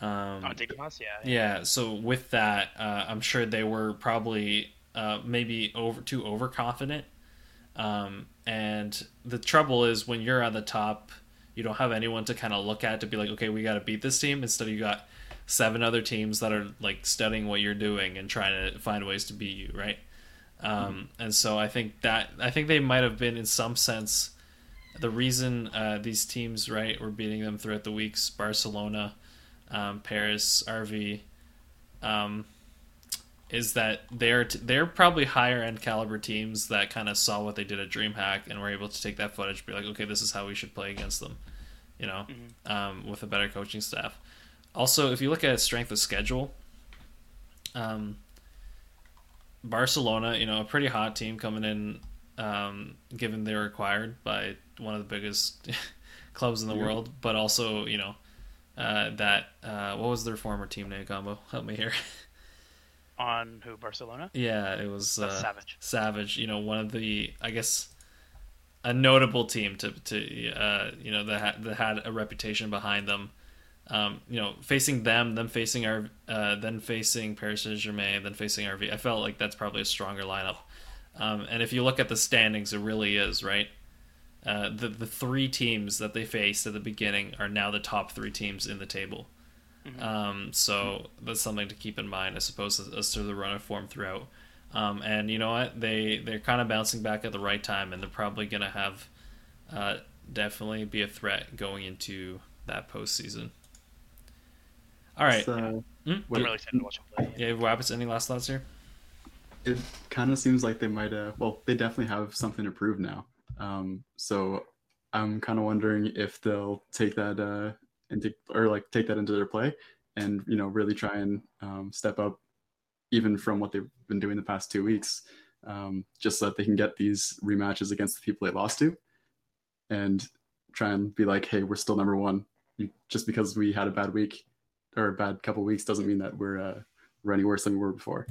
Um, Oh, Dignitas, yeah. yeah. So with that, uh, I'm sure they were probably uh, maybe over too overconfident. Um, and the trouble is when you're on the top, you don't have anyone to kind of look at to be like, okay, we got to beat this team. Instead, you got seven other teams that are like studying what you're doing and trying to find ways to beat you, right? Um, and so I think that I think they might have been in some sense the reason uh, these teams right were beating them throughout the weeks. Barcelona, um, Paris, RV, um, is that they're t- they're probably higher end caliber teams that kind of saw what they did at DreamHack and were able to take that footage, and be like, okay, this is how we should play against them, you know, um, with a better coaching staff. Also, if you look at strength of schedule, um, Barcelona, you know, a pretty hot team coming in, um, given they were acquired by one of the biggest clubs in the Yeah. world, but also, you know, uh, that uh, what was their former team name combo? Help me here. On who? Barcelona? yeah, it was uh, Savage. Savage. You know, one of the I guess a notable team to to uh, you know that had, that had a reputation behind them. Um, you know, facing them, then facing our, uh, then facing Paris Saint Germain, then facing RV. I felt like that's probably a stronger lineup. Um, and if you look at the standings, it really is right. Uh, the the three teams that they faced at the beginning are now the top three teams in the table. Um, so that's something to keep in mind, I suppose, as, as to the run of form throughout. Um, and you know what? They they're kind of bouncing back at the right time, and they're probably going to have uh, definitely be a threat going into that postseason. All right, So, Hmm? I'm really excited to watch them play. yeah, Wabbits, any last thoughts here? it kind of seems like they might uh well they definitely have something to prove now um so i'm kind of wondering if they'll take that uh into or like take that into their play and you know really try and um, step up even from what they've been doing the past two weeks um, just so that they can get these rematches against the people they lost to and try and be like hey we're still number one just because we had a bad week or a bad couple weeks doesn't mean that we're uh, we're any worse than we were before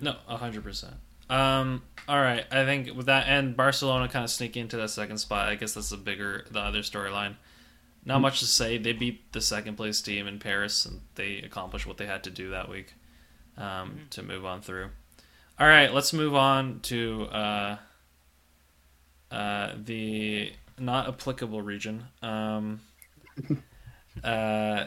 No, hundred percent. Um, all right, I think with that and Barcelona kind of sneaking into that second spot. I guess that's the bigger, the other storyline. Not much to say. They beat the second place team in Paris, and they accomplished what they had to do that week um, to move on through. All right, let's move on to uh, uh, the not applicable region. Um, uh,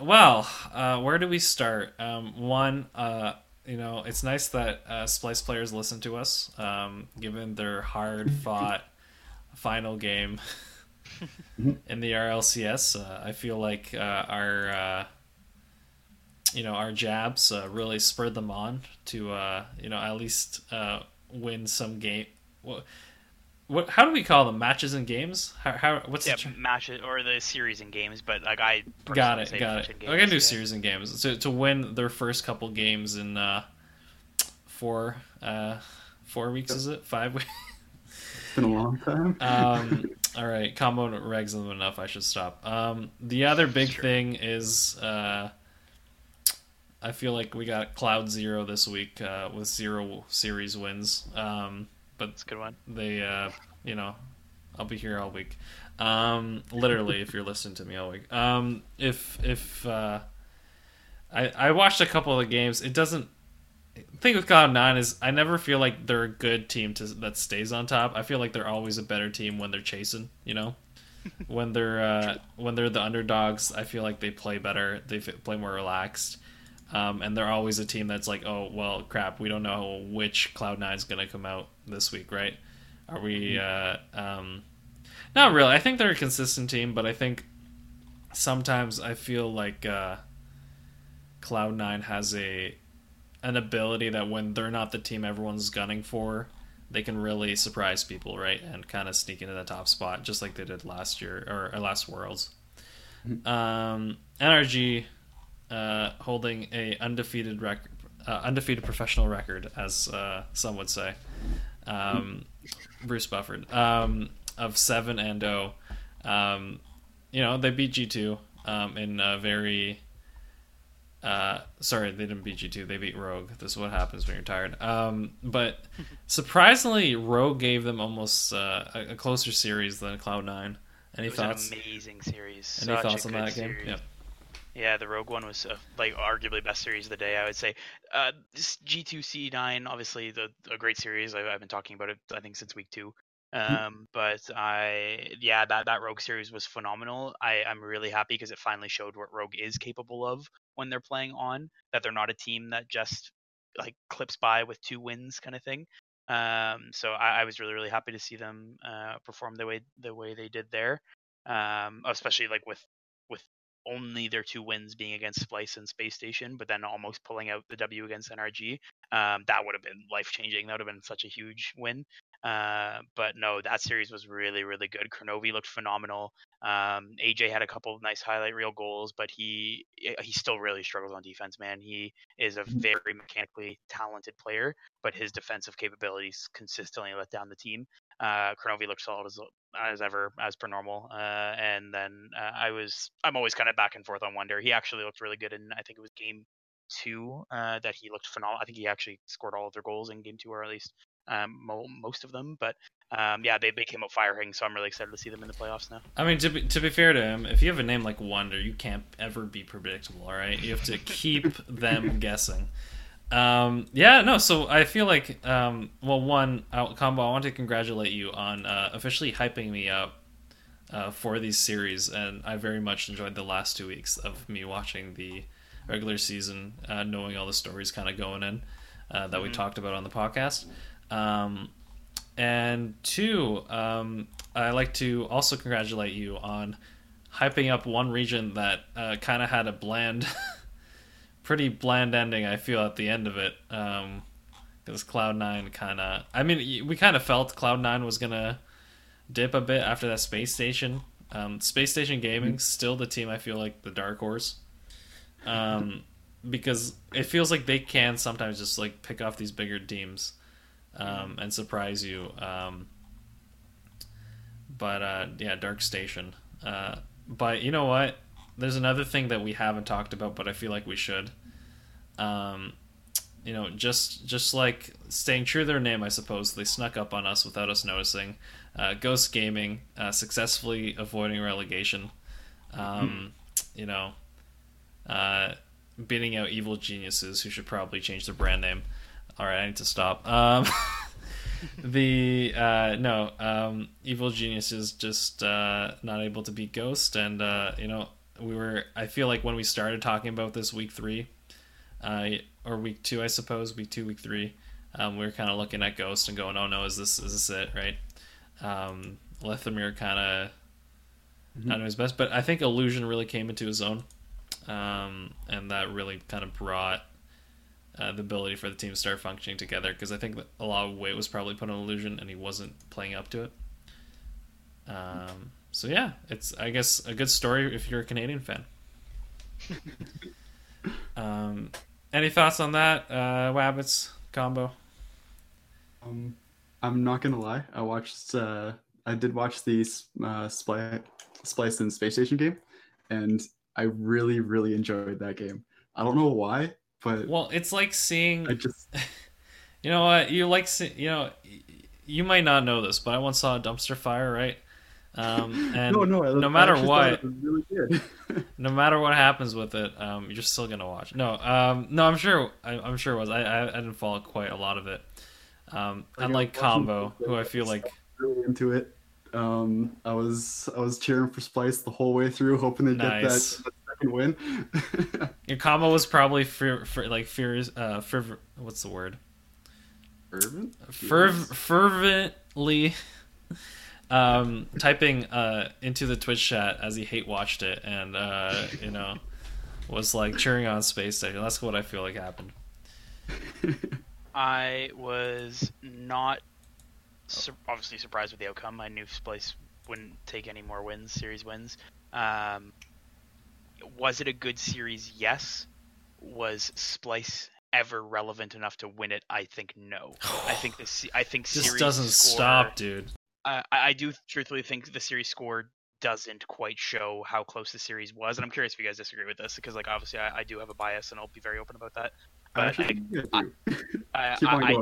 well, uh, where do we start? Um, one, uh, you know, it's nice that uh, Splice players listen to us, um, given their hard fought final game in the RLCS. Uh, I feel like uh, our, uh, you know, our jabs uh, really spurred them on to, uh, you know, at least uh, win some game. What, what? How do we call them? Matches and games? How? how what's Yeah, the term? matches or the series and games, but like I Got it, say got it. and We're gonna do yeah. series and games to to win their first couple games in uh, four uh, four weeks. Is it five weeks? it's been a long time Um, all right, combo regs them enough. I should stop. Um, the other big Sure. thing is uh, I feel like we got Cloud Zero this week uh, with zero series wins. Um, but it's a good one. they uh you know i'll be here all week. Um literally if you're listening to me all week. Um if if uh i i watched a couple of the games. It doesn't the thing with cloud nine is i never feel like they're a good team to that stays on top. I feel like they're always a better team when they're chasing you know? When they're uh when they're the underdogs i feel like they play better. They f- play more relaxed um, and they're always a team that's like, oh well, crap, we don't know which Cloud Nine is gonna come out this week, right? Are we? Uh, um, not really. I think they're a consistent team, but I think sometimes I feel like uh, Cloud Nine has a an ability that when they're not the team everyone's gunning for, they can really surprise people, right? And kind of sneak into the top spot, just like they did last year or, or last Worlds. Um, NRG, uh, holding a undefeated record, uh, undefeated professional record, as uh, some would say. Um, Bruce Buffer um, of seven and zero. Um, you know they beat G two um, in a very. Uh, sorry, they didn't beat G two. They beat Rogue. This is what happens when you're tired. Um, but surprisingly, Rogue gave them almost uh, a, a closer series than Cloud Nine. Any it was thoughts? an amazing series. Any Such thoughts a on good that game? series. Yeah. Yeah, the Rogue one was uh, like arguably best series of the day. I would say. Uh, this G2C9, obviously the a great series. I, I've been talking about it. I think since week two. Um, but I, yeah, that that Rogue series was phenomenal. I I'm really happy because it finally showed what Rogue is capable of when they're playing on. That they're not a team that just like clips by with two wins kind of thing. Um, so I, I was really really happy to see them uh, perform the way the way they did there. Um, especially like with only their two wins being against Splice and Space Station, but then almost pulling out the W against NRG. Um, that would have been life changing. That would have been such a huge win. Uh, but no, that series was really, really good. Kronovi looked phenomenal. Um, AJ had a couple of nice highlight reel goals, but he he still really struggles on defense. Man, he is a very mechanically talented player, but his defensive capabilities consistently let down the team. Uh, Kronovi looked solid as as ever, as per normal. Uh, and then uh, I was I'm always kind of back and forth on Wonder. He actually looked really good in I think it was game two uh, that he looked phenomenal. I think he actually scored all of their goals in game two, or at least um, mo- most of them. But um, yeah, they, they came up firing, so I'm really excited to see them in the playoffs now. I mean, to be, to be fair to him, if you have a name like Wonder, you can't ever be predictable, all right? You have to keep them guessing. Um, yeah, no, so I feel like, um, well, one, Combo, I want to congratulate you on uh, officially hyping me up uh, for these series, and I very much enjoyed the last two weeks of me watching the regular season, uh, knowing all the stories kind of going in uh, that we Mhm. talked about on the podcast. Um, and two, um, I like to also congratulate you on hyping up one region that uh, kind of had a bland, pretty bland ending. I feel at the end of it, Um, because Cloud Nine kind of. I mean, we kind of felt Cloud Nine was gonna dip a bit after that space station. Um, space Station Gaming still the team I feel like the dark horse, um, because it feels like they can sometimes just like pick off these bigger teams um, and surprise you. Um, but uh, yeah, Dark Station. Uh, but you know what? There's another thing that we haven't talked about, but I feel like we should. Um, you know, just just like staying true to their name, I suppose they snuck up on us without us noticing. Uh, Ghost Gaming uh, successfully avoiding relegation. Um, you know, uh, beating out evil geniuses who should probably change their brand name. All right, I need to stop. Um, the uh, no, um, evil geniuses just uh, not able to beat Ghost, and uh, you know we were. I feel like when we started talking about this week three, uh, or week two, I suppose week two, week three, um, we were kind of looking at Ghost and going, "Oh no, is this is this it?" Right? Um, Lethamyr kind of not doing his best, but I think Illusion really came into his own, um, and that really kind of brought uh, the ability for the team to start functioning together. Because I think a lot of weight was probably put on Illusion, and he wasn't playing up to it. Um, so yeah, it's I guess a good story if you're a Canadian fan. um, any thoughts on that, uh, Wabbits combo? Um, I'm not gonna lie. I watched. Uh, I did watch the uh, Spli- Splice and Space Station game, and I really, really enjoyed that game. I don't know why, but Well, it's like seeing I just You know what? You like see, you know, you might not know this, but I once saw a dumpster fire, right? Um, and no, no. I, no matter what, thought it was really no matter what happens with it, um, you're still gonna watch. No, um, no, I'm sure. I, I'm sure it was. I, I, I didn't follow quite a lot of it. Um, Like, unlike Combo, who I feel like really into it. Um, I was I was cheering for Splice the whole way through, hoping to get that, that second win. your combo was probably for, for like fears, uh, ferv- what's the word? Fervent? Ferv- fervently um, typing uh, into the Twitch chat as he hate watched it and uh, you know was like cheering on Space Station. That's what I feel like happened. I was not sur- obviously surprised with the outcome. I knew Splice wouldn't take any more wins, series wins. Um, was it a good series? Yes. Was Splice ever relevant enough to win it? I think no. I think this. I think This series doesn't score, stop, dude. I, I do truthfully think the series score doesn't quite show how close the series was, and I'm curious if you guys disagree with this because, like, obviously, I, I do have a bias, and I'll be very open about that. I But I I, I,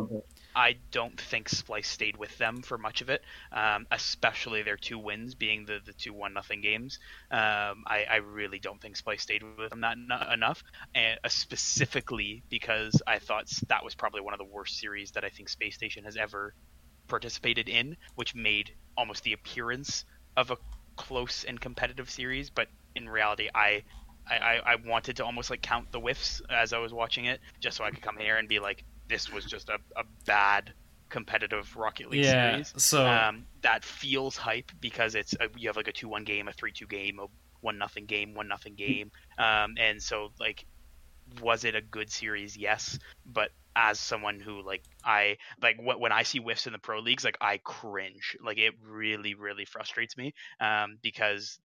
I, don't think Splice stayed with them for much of it, um, especially their two wins being the, the two one nothing games. Um, I, I really don't think Splice stayed with them that n- enough, and uh, specifically because I thought that was probably one of the worst series that I think Space Station has ever participated in, which made almost the appearance of a close and competitive series, but in reality, I. I, I wanted to almost like count the whiffs as I was watching it, just so I could come here and be like, this was just a, a bad competitive Rocket League Yeah. series. So Um, that feels hype because it's a, you have like a two one game, a three two game, a one nothing game, one nothing game, um, and so like, was it a good series? Yes, but as someone who like I like when I see whiffs in the pro leagues, like I cringe. Like it really really frustrates me um, because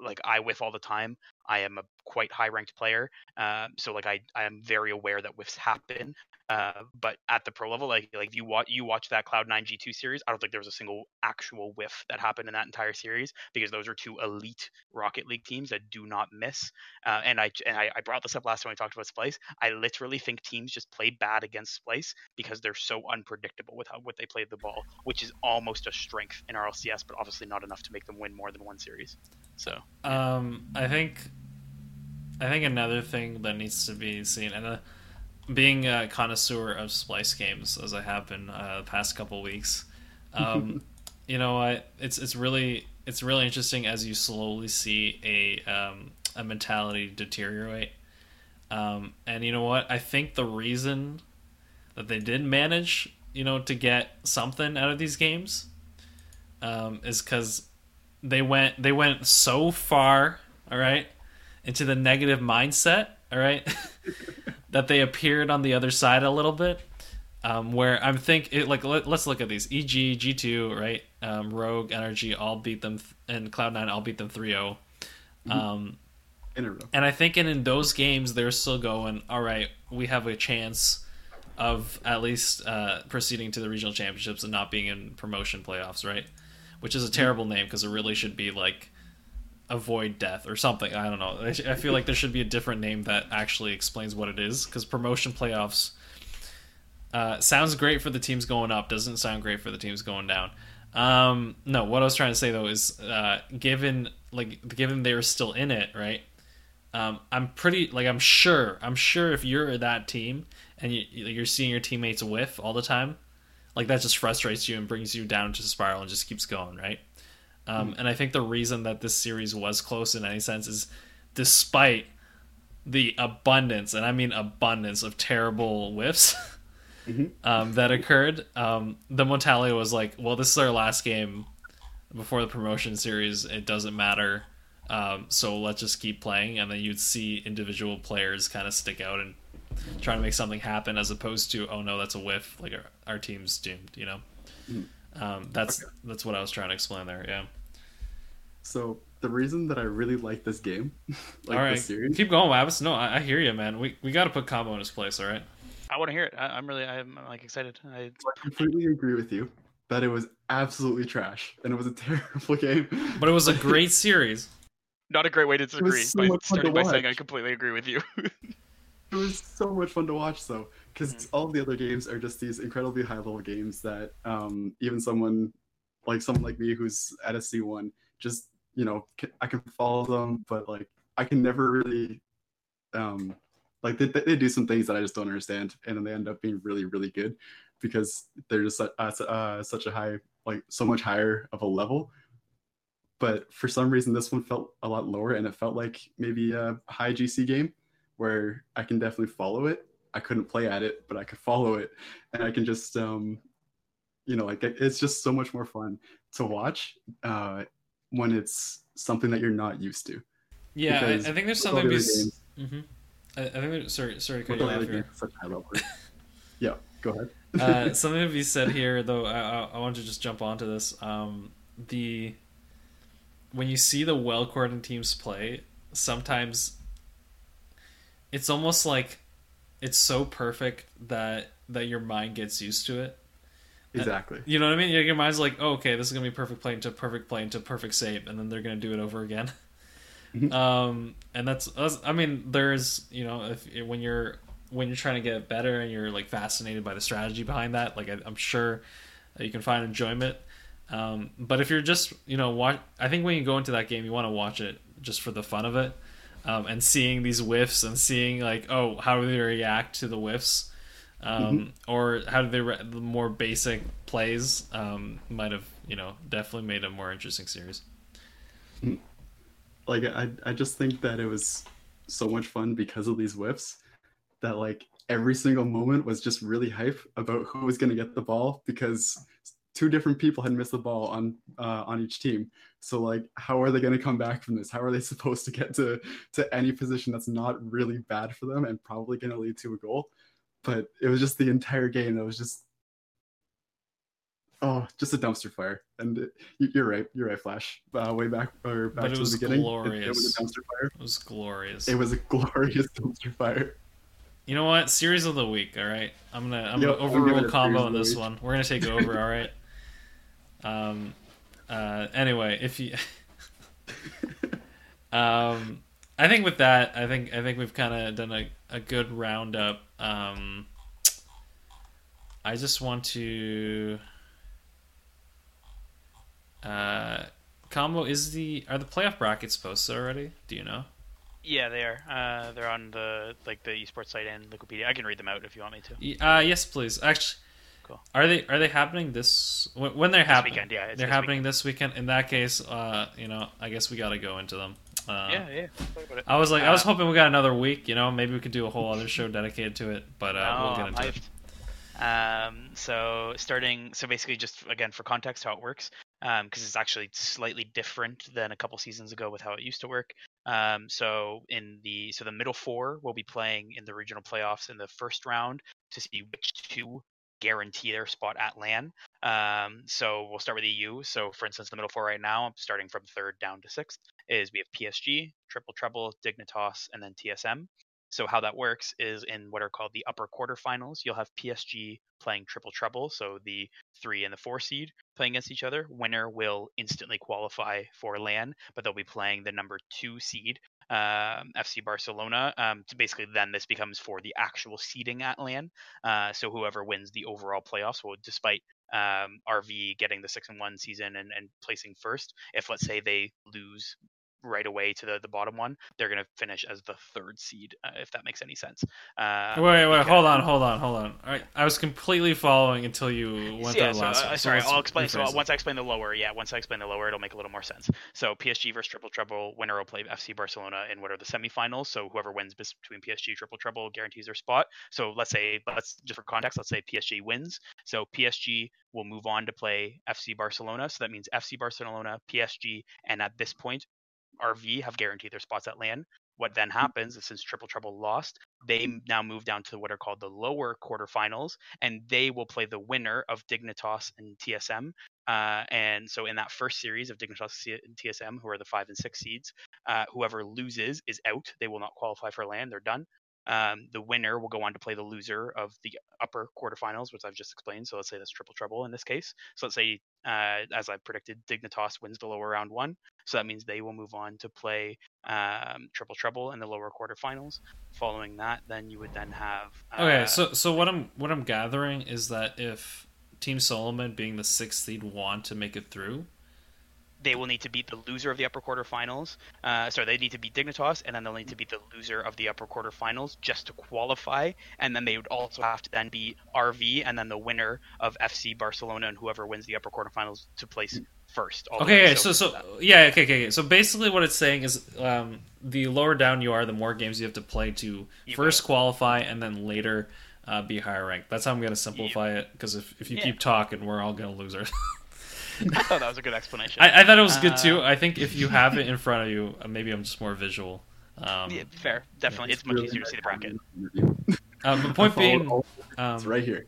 like I whiff all the time. I am a quite high ranked player, um, so like I I am very aware that whiffs happen. Uh, but at the pro level, like like you watch you watch that Cloud Nine G two series, I don't think there was a single actual whiff that happened in that entire series because those are two elite Rocket League teams that do not miss. Uh, and I and I, I brought this up last time we talked about Splice. I literally think teams just played bad against Splice because they're so unpredictable with how what they played the ball, which is almost a strength in RLCS, but obviously not enough to make them win more than one series. So Um, I think, I think another thing that needs to be seen, and uh, being a connoisseur of splice games as I have been uh, the past couple weeks, um, you know, I it's it's really it's really interesting as you slowly see a um, a mentality deteriorate. Um, and you know what? I think the reason that they did manage, you know, to get something out of these games, um, is because they went they went so far, all right, into the negative mindset, all right, that they appeared on the other side a little bit. Um, where I'm think it, like let, us look at these. EG G2 right? Um, Rogue NRG all beat them th- and Cloud9 all beat them 3-0 um, in a row. and I think in, in those games they're still going all right we have a chance of at least uh, proceeding to the regional championships and not being in promotion playoffs right? Which is a terrible name because it really should be like avoid death or something. I don't know. I, feel like there should be a different name that actually explains what it is because promotion playoffs uh, sounds great for the teams going up doesn't sound great for the teams going down. Um, no what I was trying to say though is uh, given like given they're still in it right um, I'm pretty like I'm sure I'm sure if you're that team and you, you're seeing your teammates whiff all the time, like that just frustrates you and brings you down to the spiral and just keeps going, right? Um, And I think the reason that this series was close in any sense is despite the abundance, and I mean abundance of terrible whiffs um, that occurred, um, the mentality was like, well, this is our last game before the promotion series. It doesn't matter. Um, so let's just keep playing, and then you'd see individual players kind of stick out and try to make something happen, as opposed to oh no, that's a whiff. Like our, our team's doomed. You know, um, that's that's what I was trying to explain there. Yeah. So the reason that I really like this game, like all right, this series, keep going, Wabbits. No, I, I hear you, man. We we got to put combo in his place. All right. I want to hear it. I, I'm really I'm like excited. I, I completely agree with you that it was absolutely trash and it was a terrible game. But it was a great series. not a great way to disagree so by much fun to starting by saying I completely agree with you. It was so much fun to watch, though, because Mhm. all the other games are just these incredibly high level games that um, even someone like someone like me who's at a C1 just you know I can follow them, but like I can never really um, like they, they do some things that I just don't understand, and then they end up being really really good because they're just su- uh, uh, such a high like so much higher of a level. But for some reason, this one felt a lot lower, and it felt like maybe a high GC game where I can definitely follow it. I couldn't play at it, but I could follow it, and I can just, um, you know, like it's just so much more fun to watch uh, when it's something that you're not used to. Yeah, I, I think there's something. Be... games- hmm I, I think there's, sorry, sorry to cut you off here. such high level. yeah, go ahead. uh, something to be said here, though. I, I, I want to just jump onto this. Um, the when you see the well coordinated teams play, sometimes it's almost like it's so perfect that that your mind gets used to it. Exactly. You know what I mean? Your mind's like, oh, okay, this is gonna be perfect play into perfect play into perfect save, and then they're gonna do it over again. Mhm. um, and that's, that's, I mean, there's, you know, if when you're when you're trying to get better and you're like fascinated by the strategy behind that, like I, I'm sure you can find enjoyment. Um, but if you're just, you know, watch, I think when you go into that game, you want to watch it just for the fun of it, um, and seeing these whiffs and seeing like, oh, how do they react to the whiffs? um, or how do they re- the more basic plays um, might have you know definitely made a more interesting series. like I, I just think that it was so much fun because of these whiffs that like every single moment was just really hype about who was going to get the ball because two different people had missed the ball on uh, on each team so like how are they going to come back from this how are they supposed to get to to any position that's not really bad for them and probably going to lead to a goal but it was just the entire game that was just oh just a dumpster fire and it, you- you're right you're right flash uh, way back or back But it to was the beginning it- It, was a dumpster fire It was glorious. it was a glorious dumpster fire you know what? Series of the week. All right, I'm gonna I'm gonna overrule combo on this week. one. We're gonna take over. all right. Um. Uh. Anyway, if you. um. I think with that, I think I think we've kind of done a, a good roundup. Um. I just want to. Uh, combo is the are the playoff brackets posted already? Do you know? Yeah, they are. Uh, they're on the like the esports site and Wikipedia. I can read them out if you want me to. Uh, yes, please. Actually, Cool. are they are they happening this when when they're happening? weekend, yeah, they're this happening this weekend. In that case, uh, you know, I guess we got to go into them. Uh, yeah, yeah. Talk about it. I was like, I was Uh, hoping we got another week. You know, maybe we could do a whole other show dedicated to it. But uh, No, we'll get into it. Um, so starting, so basically, just again for context, how it works, because it's actually slightly different than a couple seasons ago with how it used to work. Um, so in the so the middle four will be playing in the regional playoffs in the first round to see which two guarantee their spot at LAN. Um, so we'll start with the EU. So for instance, the middle four right now, starting from third down to sixth, is we have PSG, Triple Trouble, Dignitas, and then TSM. So how that works is in what are called the upper quarterfinals, you'll have PSG playing triple trouble, so the three and the four seed playing against each other. Winner will instantly qualify for LAN, but they'll be playing the number two seed, um, FC Barcelona. Um, basically, then this becomes for the actual seeding at LAN. Uh, so whoever wins the overall playoffs will, despite um, RV getting the six and one season and, and placing first, if let's say they lose right away to the, the bottom one, they're going to finish as the third seed, uh, if that makes any sense. Uh, Wait, wait, because- hold on, hold on, hold on. All right, I was completely following until you went yeah, to the so, last uh, one. sorry, let's I'll explain. So once I explain the lower, yeah, once I explain the lower, it'll make a little more sense. So PSG versus Triple Trouble, winner will play FC Barcelona in what are the semifinals. So whoever wins between PSG Triple Trouble guarantees their spot. So let's say, let's just for context, let's say PSG wins. So PSG will move on to play FC Barcelona. So that means FC Barcelona, PSG, and at this point, RV have guaranteed their spots at LAN. What then happens is since Triple Trouble lost, they now move down to what are called the lower quarterfinals, and they will play the winner of Dignitas and TSM. Uh, and so in that first series of Dignitas and TSM, who are the five and six seeds, uh, whoever loses is out. They will not qualify for LAN. They're done. Um, the winner will go on to play the loser of the upper quarterfinals, which I've just explained. So let's say that's triple trouble in this case. So let's say, uh, as I predicted, Dignitas wins the lower round one. So that means they will move on to play um, triple trouble in the lower quarterfinals. Following that, then you would then have. Uh, Okay, so so what I'm what I'm gathering is that if Team Solo Mid, being the sixth seed, want to make it through, they will need to beat the loser of the upper quarterfinals. Uh, sorry, they need to beat Dignitas, and then they'll need to beat the loser of the upper quarterfinals just to qualify. And then they would also have to then beat RV, and then the winner of FC Barcelona, and whoever wins the upper quarterfinals to place first. Okay, okay, so so yeah, okay, okay, okay. So basically, what it's saying is, um, the lower down you are, the more games you have to play to You first bet. qualify and then later uh, be higher ranked. That's how I'm gonna simplify it. Because if, if you Yeah. keep talking, we're all gonna lose our. I thought that was a good explanation. I, I thought it was good too. Uh, I think if you have it in front of you, uh, maybe I'm just more visual. Um, yeah, fair, definitely. It's much Really easier to see the bracket. uh, the point being, um, it's right here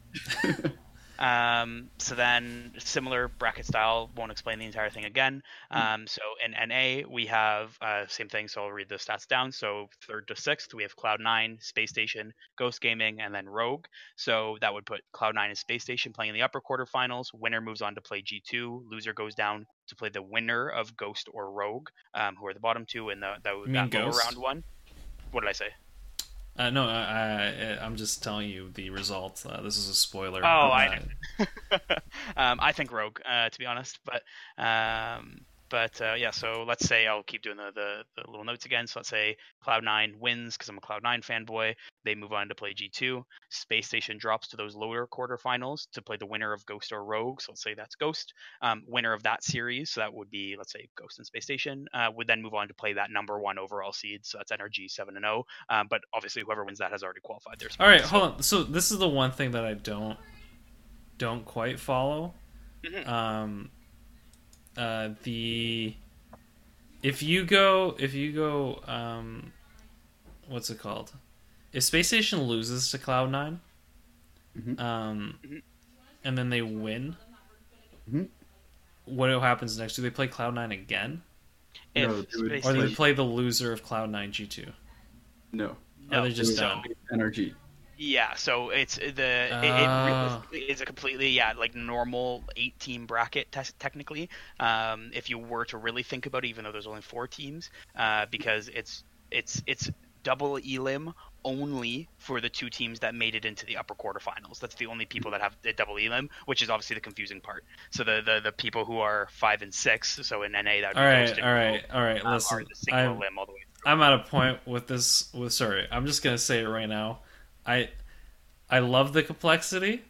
Um, so then similar bracket style, won't explain the entire thing again. Mm-hmm. Um, so in NA we have uh, same thing. So I'll read the stats down. So third to sixth we have Cloud9, Space Station, Ghost Gaming, and then Rogue. So that would put Cloud9 and Space Station playing in the upper quarterfinals. Winner moves on to play G2. Loser goes down to play the winner of Ghost or Rogue, um, who are the bottom two in the, the that lower round one. What did I say? Uh, no, I, I, I'm just telling you the results. Uh, this is a spoiler. Oh, I um, I think Rogue, uh, to be honest. But um, but uh, yeah, so let's say I'll keep doing the, the, the little notes again. So let's say Cloud9 wins because I'm a Cloud9 fanboy. They move on to play G2. Space Station drops to those lower quarterfinals to play the winner of Ghost or Rogue. So let's say that's Ghost. Um, winner of that series, so that would be let's say Ghost and Space Station, uh, would then move on to play that number one overall seed. So that's NRG seven and zero. Um, but obviously, whoever wins that has already qualified their. All right, spot. hold on. So this is the one thing that I don't don't quite follow. Mhm. Um, uh, the if you go if you go um, what's it called? If Space Station loses to Cloud 9 Mhm. um, Mhm. and then they win, Mhm. what happens next? Do they play Cloud Nine again, If No, they would or do they play the loser of Cloud Nine G two? No. Are they just So, done? NRG. Yeah, so it's the it, Ah. it really is a completely yeah like normal eight team bracket te- technically. Um, if you were to really think about it, even though there's only four teams, uh, because it's it's it's double elim only for the two teams that made it into the upper quarterfinals. That's the only people that have the double elim, which is obviously the confusing part. So the the, the people who are five and six, so in NA that all right, all right, all right. um, Listen, I'm, elim all the way. I'm at a point with this. With sorry, I'm just gonna say it right now. I I love the complexity.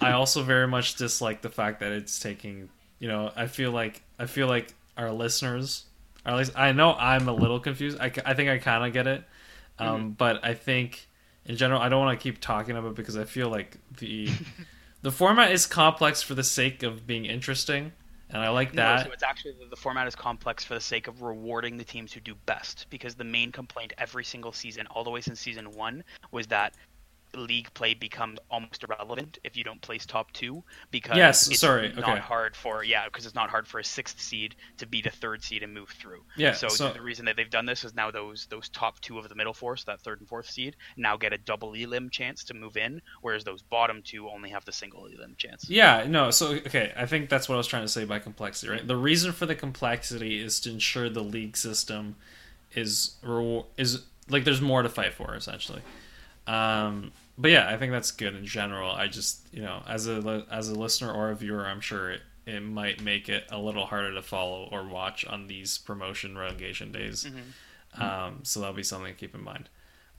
I also very much dislike the fact that it's taking. You know, I feel like I feel like our listeners, or at least I know I'm a little confused. I, I think I kind of get it, um, but I think in general I don't want to keep talking about it because I feel like the the format is complex for the sake of being interesting, and I like No, that. so it's actually the, the format is complex for the sake of rewarding the teams who do best. Because the main complaint every single season, all the way since season one, was that league play becomes almost irrelevant if you don't place top two. Because Yes, it's sorry, not okay. hard for yeah, because it's not hard for a sixth seed to beat a third seed and move through. Yeah, So, so- the reason that they've done this is now those those top two of the middle four, so that third and fourth seed, now get a double elim chance to move in, whereas those bottom two only have the single elim chance. Yeah, no, so okay, I think that's what I was trying to say by complexity, right? The reason for the complexity is to ensure the league system is is like there's more to fight for essentially. Um but yeah, I think that's good in general. I just, you know, as a as a listener or a viewer, I'm sure it, it might make it a little harder to follow or watch on these promotion relegation days. Um so that'll be something to keep in mind.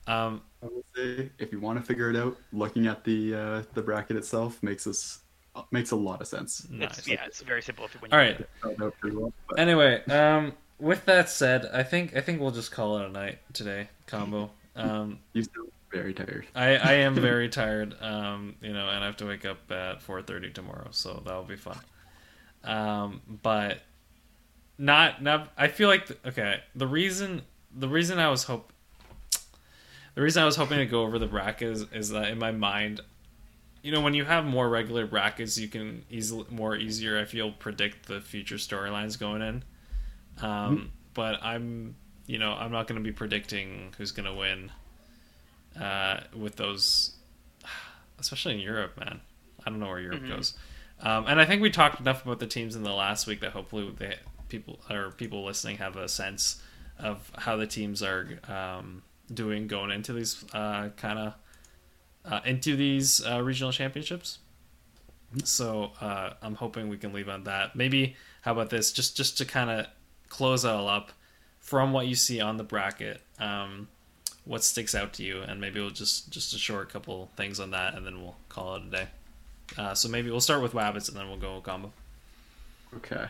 Um I would say if you want to figure it out, looking at the uh, the bracket itself makes us makes a lot of sense. nice. It's, yeah, it's very simple if you when All you right. Out well, but- Anyway, um, with that said, I think I think we'll just call it a night today, combo. Um, You sound very tired. I, I am very tired, um, you know, and I have to wake up at four thirty tomorrow, so that'll be fun. Um, but not not. I feel like okay. The reason the reason I was hope the reason I was hoping to go over the brackets is, is that in my mind, you know, when you have more regular brackets, you can easily more easier. I feel predict the future storylines going in. Um, But I'm, you know, I'm not going to be predicting who's going to win uh, with those, especially in Europe, man. I don't know where Europe Mhm. goes. Um, and I think we talked enough about the teams in the last week that hopefully they people or people listening have a sense of how the teams are um, doing going into these uh, kind of uh, into these uh, regional championships. So uh, I'm hoping we can leave on that. Maybe how about this? Just just to kind of close it all up from what you see on the bracket. Um, what sticks out to you, and maybe we'll just just a short couple things on that, and then we'll call it a day. Uh, so maybe we'll start with Wabbits, and then we'll go combo. Okay.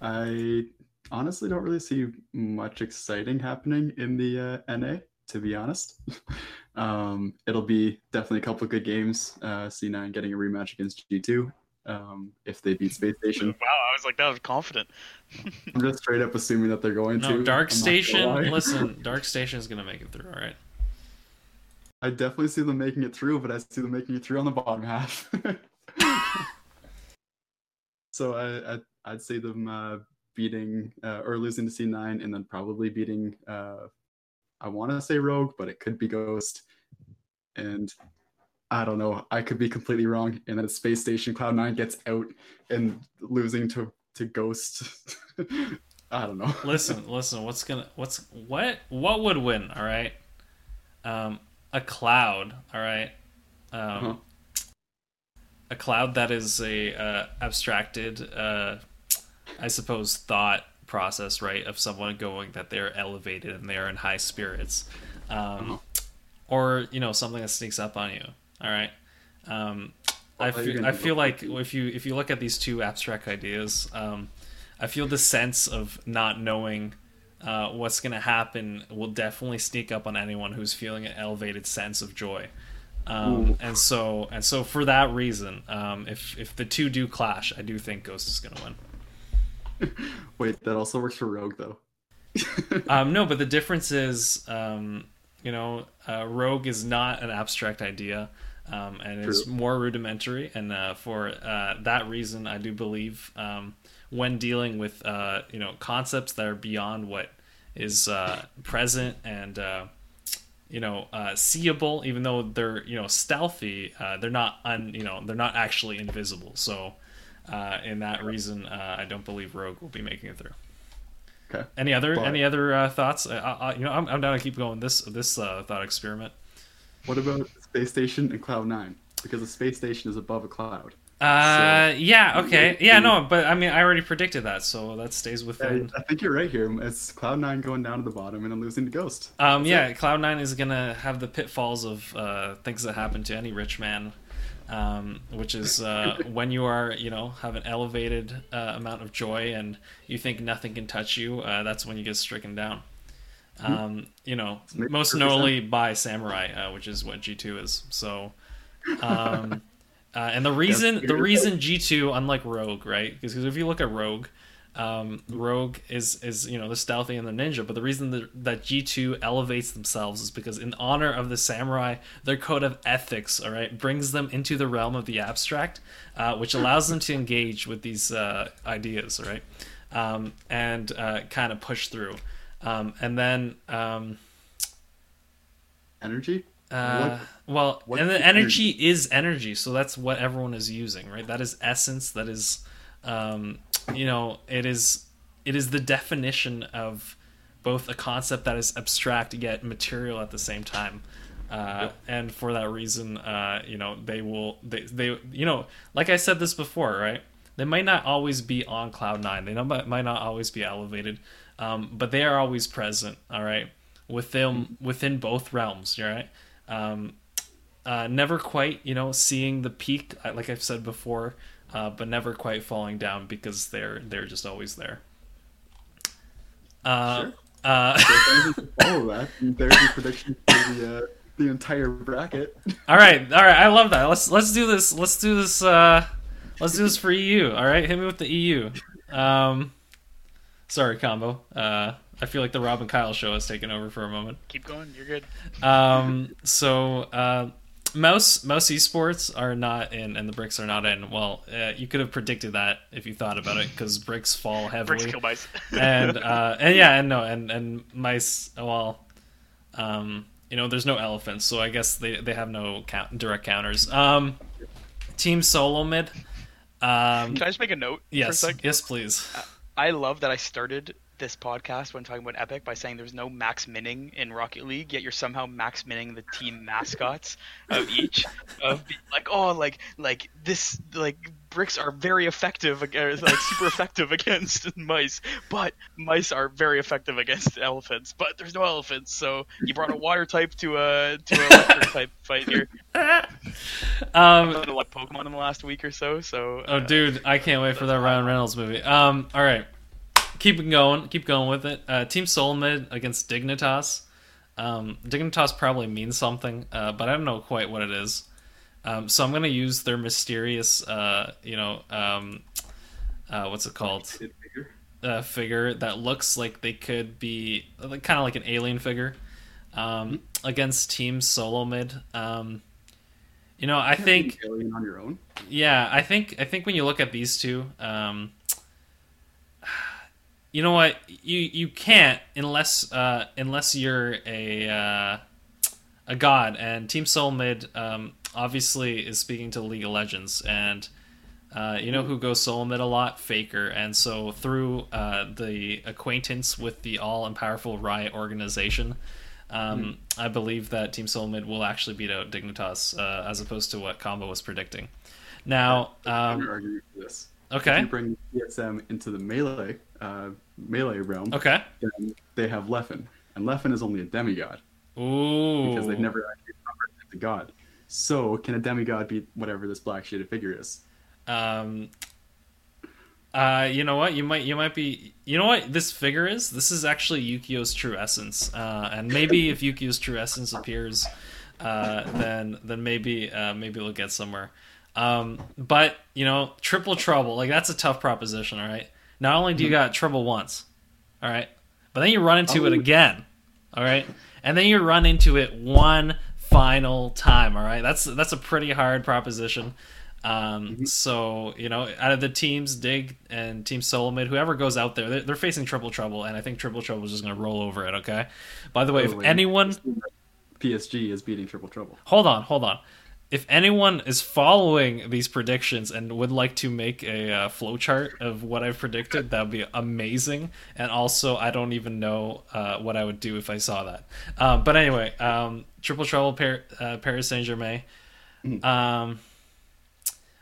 I honestly don't really see much exciting happening in the uh, NA, to be honest. um, it'll be definitely a couple good games. Uh, C9 getting a rematch against G2 um, if they beat Space Station. Wow, I was like that was confident. I'm just straight up assuming that they're going to. No, I'm Dark Station. Listen, Dark Station is gonna make it through. All right. I definitely see them making it through, but I see them making it through on the bottom half. So I, I I'd say them uh, beating uh, or losing to C9 and then probably beating uh, I want to say Rogue, but it could be Ghost. And I don't know. I could be completely wrong. And then Space Station Cloud9 gets out and losing to to Ghost. I don't know. listen, listen. What's gonna? What's what? What would win? All right. Um, a cloud. All right. Um, Uh-huh. a cloud that is a uh, abstracted, uh, I suppose, thought process, right, of someone going that they're elevated and they're in high spirits, um, Uh-huh. or you know something that sneaks up on you. All right. Um, I I thought you were feel, I feel like if you if you look at these two abstract ideas, um, I feel the sense of not knowing uh, what's going to happen will definitely sneak up on anyone who's feeling an elevated sense of joy. Um, and so and so for that reason, um, if if the two do clash, I do think Ghost is going to win. Wait, that also works for Rogue though. Um, no, but the difference is, um, you know, uh, Rogue is not an abstract idea, um, and True. more rudimentary. And uh, for uh, that reason, I do believe um, when dealing with uh, you know concepts that are beyond what is uh, present and uh, you know uh, seeable, even though they're you know stealthy, uh, they're not un you know they're not actually invisible. So. Uh, in that reason, uh, I don't believe Rogue will be making it through. Okay. Any other But- any other uh, thoughts? I, I, you know, I'm, I'm down to keep going this this uh, thought experiment. What about Space Station and Cloud9? Because the Space Station is above a cloud. Uh, yeah, okay, yeah, no, but I mean, I already predicted that, so that stays I, within. I think you're right here. It's Cloud9 going down to the bottom and I'm losing to Ghost. Um, That's yeah, Cloud Nine is gonna have the pitfalls of uh, things that happen to any rich man, um, which is uh, when you are, you know, have an elevated uh, amount of joy and you think nothing can touch you. Uh, that's when you get stricken down. Um, you know, most notably by Samurai, uh, which is what G two is. So, um, uh, and the reason the reason G two, unlike Rogue, right? Because if you look at Rogue, um, Rogue is is you know the stealthy and the ninja, but the reason that, that G two elevates themselves is because in honor of the samurai, their code of ethics, all right, brings them into the realm of the abstract, uh, which allows them to engage with these uh, ideas, right, um, and uh, kind of push through, um, and then. Um, Energy? uh, well, what and the energy is energy, so that's what everyone is using, right? That is essence. That is, um, you know, it is it is the definition of both a concept that is abstract yet material at the same time. Uh, and for that reason, uh, you know, they will they they you know, like I said this before, right? They might not always be on cloud nine. They might not always be elevated, um, but they are always present. All right, within within both realms. All right. Um, uh, never quite, you know, seeing the peak, like I've said before, uh, but never quite falling down because they're they're just always there. Uh, Sure. uh, So if anything can follow that, there's your prediction for the uh, the entire bracket. all right, all right, I love that. Let's let's do this. Let's do this. Uh, let's do this for EU. All right, hit me with the EU. Um, sorry, combo. Uh, I feel like the Rob and Kyle show has taken over for a moment. Keep going. You're good. Um, so uh, mouse mouse esports are not in, and the bricks are not in. Well, uh, you could have predicted that if you thought about it, because bricks fall heavily, Bricks kill mice. and uh, and yeah, and no, and and mice. Well, um, you know, there's no elephants, so I guess they they have no count, direct counters. Um, team solo mid. Um, Can I just make a note for a yes, yes, please. I love that I started this podcast when talking about Epic by saying there's no max minning in Rocket League, yet you're somehow max minning the team mascots of each. of like, oh, like like this, like bricks are very effective, like super effective against mice, but mice are very effective against elephants. But there's no elephants, so you brought a water type to a to a electric type fight here. um, I've done a lot of Pokemon in the last week or so, so. Oh, uh, dude, I can't wait for that Ryan Reynolds movie. Um, all right, keep it going, keep going with it. Uh, Team Solo Mid against Dignitas. Um, Dignitas probably means something, uh, but I don't know quite what it is. Um, so I'm gonna use their mysterious, uh, you know, um, uh, what's it called? It uh, figure that looks like they could be like, kind of like an alien figure um, against Team Solo Mid. Um, You know, I think alien on your own. yeah, I think I think when you look at these two, um, you know what you you can't unless uh, unless you're a uh, a god. And Team Solo Mid um, obviously is speaking to League of Legends, and uh, you know who goes Solo Mid a lot, Faker. And so through uh, the acquaintance with the all and powerful Riot organization. Um, I believe that Team Solo Mid will actually beat out Dignitas uh, as opposed to what Combo was predicting. Now, um, for this. If okay, you bring TSM into the melee uh, melee realm, okay, then they have Leffen, and Leffen is only a demigod ooh, because they've never actually converted into god. So can a demigod beat whatever this black shaded figure is? Um, uh, you know what? You might, you might be. You know what this figure is? This is actually Yukeo's true essence. Uh, and maybe if Yukeo's true essence appears, uh, then then maybe uh, maybe we'll get somewhere. Um, but you know, triple trouble like that's a tough proposition. All right. Not only do you got trouble once, all right, but then you run into it Oh. again, all right, and then you run into it one final time. All right. That's that's a pretty hard proposition. Um, so you know, out of the teams, Dig and Team Solomid, whoever goes out there, they're, they're facing Triple Trouble, and I think Triple Trouble is just going to roll over it. Okay. By the way, if Oh, anyone, PSG is beating Triple Trouble. hold on, hold on. If anyone is following these predictions and would like to make a uh, flowchart of what I've predicted, that would be amazing. And also, I don't even know uh, what I would do if I saw that. Um, but anyway, um, Triple Trouble, Par- uh, Paris Saint Germain. Um,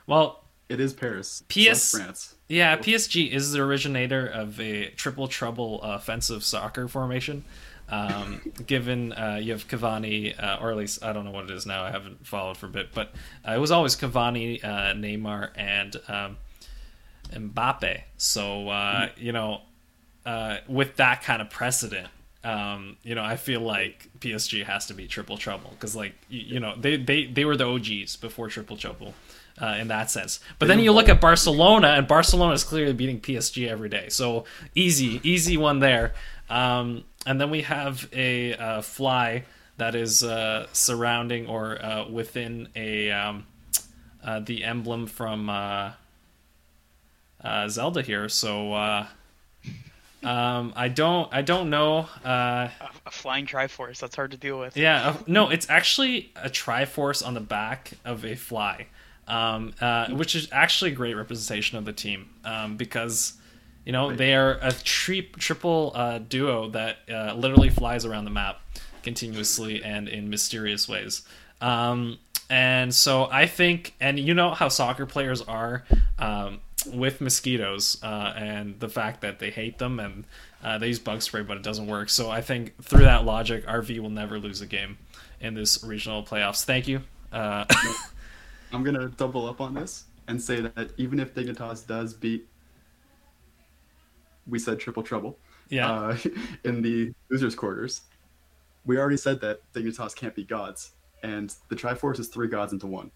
well, It is Paris. PS France. yeah, PSG is the originator of a triple trouble uh, offensive soccer formation. Um, given uh, you have Cavani, uh, or at least I don't know what it is now. I haven't followed for a bit, but uh, it was always Cavani, uh, Neymar, and um, Mbappe. So uh, you know, uh, with that kind of precedent, um, you know, I feel like PSG has to be triple trouble because, like, you, you know, they, they they were the OGs before triple trouble. Uh, in that sense, but then you look at Barcelona, and Barcelona is clearly beating PSG every day. So easy, easy one there. Um, and then we have a uh, fly that is uh, surrounding or uh, within a um, uh, the emblem from uh, uh, Zelda here. So uh, um, I don't I don't know. Uh, A, a flying Triforce. That's hard to deal with. yeah, no, it's actually a Triforce on the back of a fly, um, uh, which is actually a great representation of the team um, because you know they are a tri- triple uh, duo that uh, literally flies around the map continuously and in mysterious ways. Um, and so I think, and you know how soccer players are um, with mosquitoes uh, and the fact that they hate them and uh, they use bug spray, but it doesn't work. So I think through that logic, RV will never lose a game in this regional playoffs. Thank you. Uh, I'm gonna double up on this and say that even if Dignitas does beat, we said triple trouble, yeah. uh, in the losers quarters, we already said that Dignitas can't be gods, and the Triforce is three gods into one.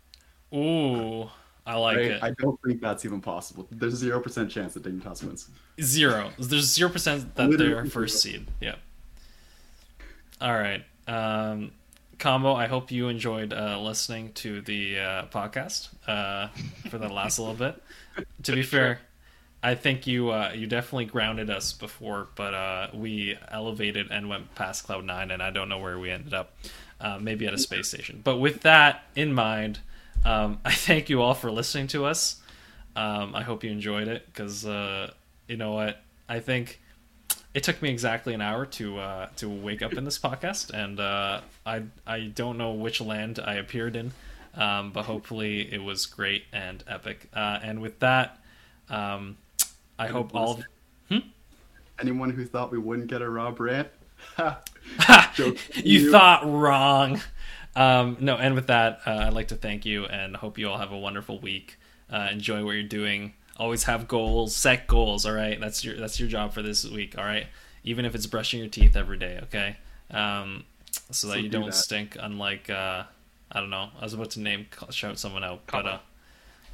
Ooh, I like right? it. I don't think that's even possible. There's a zero percent chance that Dignitas wins. Zero. There's zero percent that Literally they're first seed. Yeah. All right. Um, combo. I hope you enjoyed uh, listening to the uh, podcast uh, for the last little bit. To be fair, I think you uh, you definitely grounded us before, but uh, we elevated and went past cloud nine, and I don't know where we ended up. Uh, maybe at a space station. But with that in mind, um, I thank you all for listening to us. Um, I hope you enjoyed it because uh, you know what I think. It took me exactly an hour to uh, to wake up in this podcast, and uh, I I don't know which land I appeared in, um, but hopefully it was great and epic. And with that, um, I hope all. Of, Anyone who thought we wouldn't get a Rob rant, you You- thought wrong. Um, no, and with that, uh, I'd like to thank you and hope you all have a wonderful week. Uh, enjoy what you're doing. Always have goals. Set goals. All right, that's your that's your job for this week. All right, even if it's brushing your teeth every day. Okay, um, so that you do don't that. stink. Unlike uh, I don't know. I was about to name shout someone out, Combo. but uh,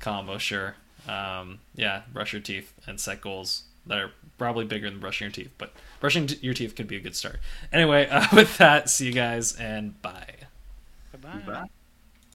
combo sure. Um, yeah, brush your teeth and set goals that are probably bigger than brushing your teeth, but brushing t- your teeth could be a good start. Anyway, uh, with that, see you guys and bye. Bye-bye. Bye.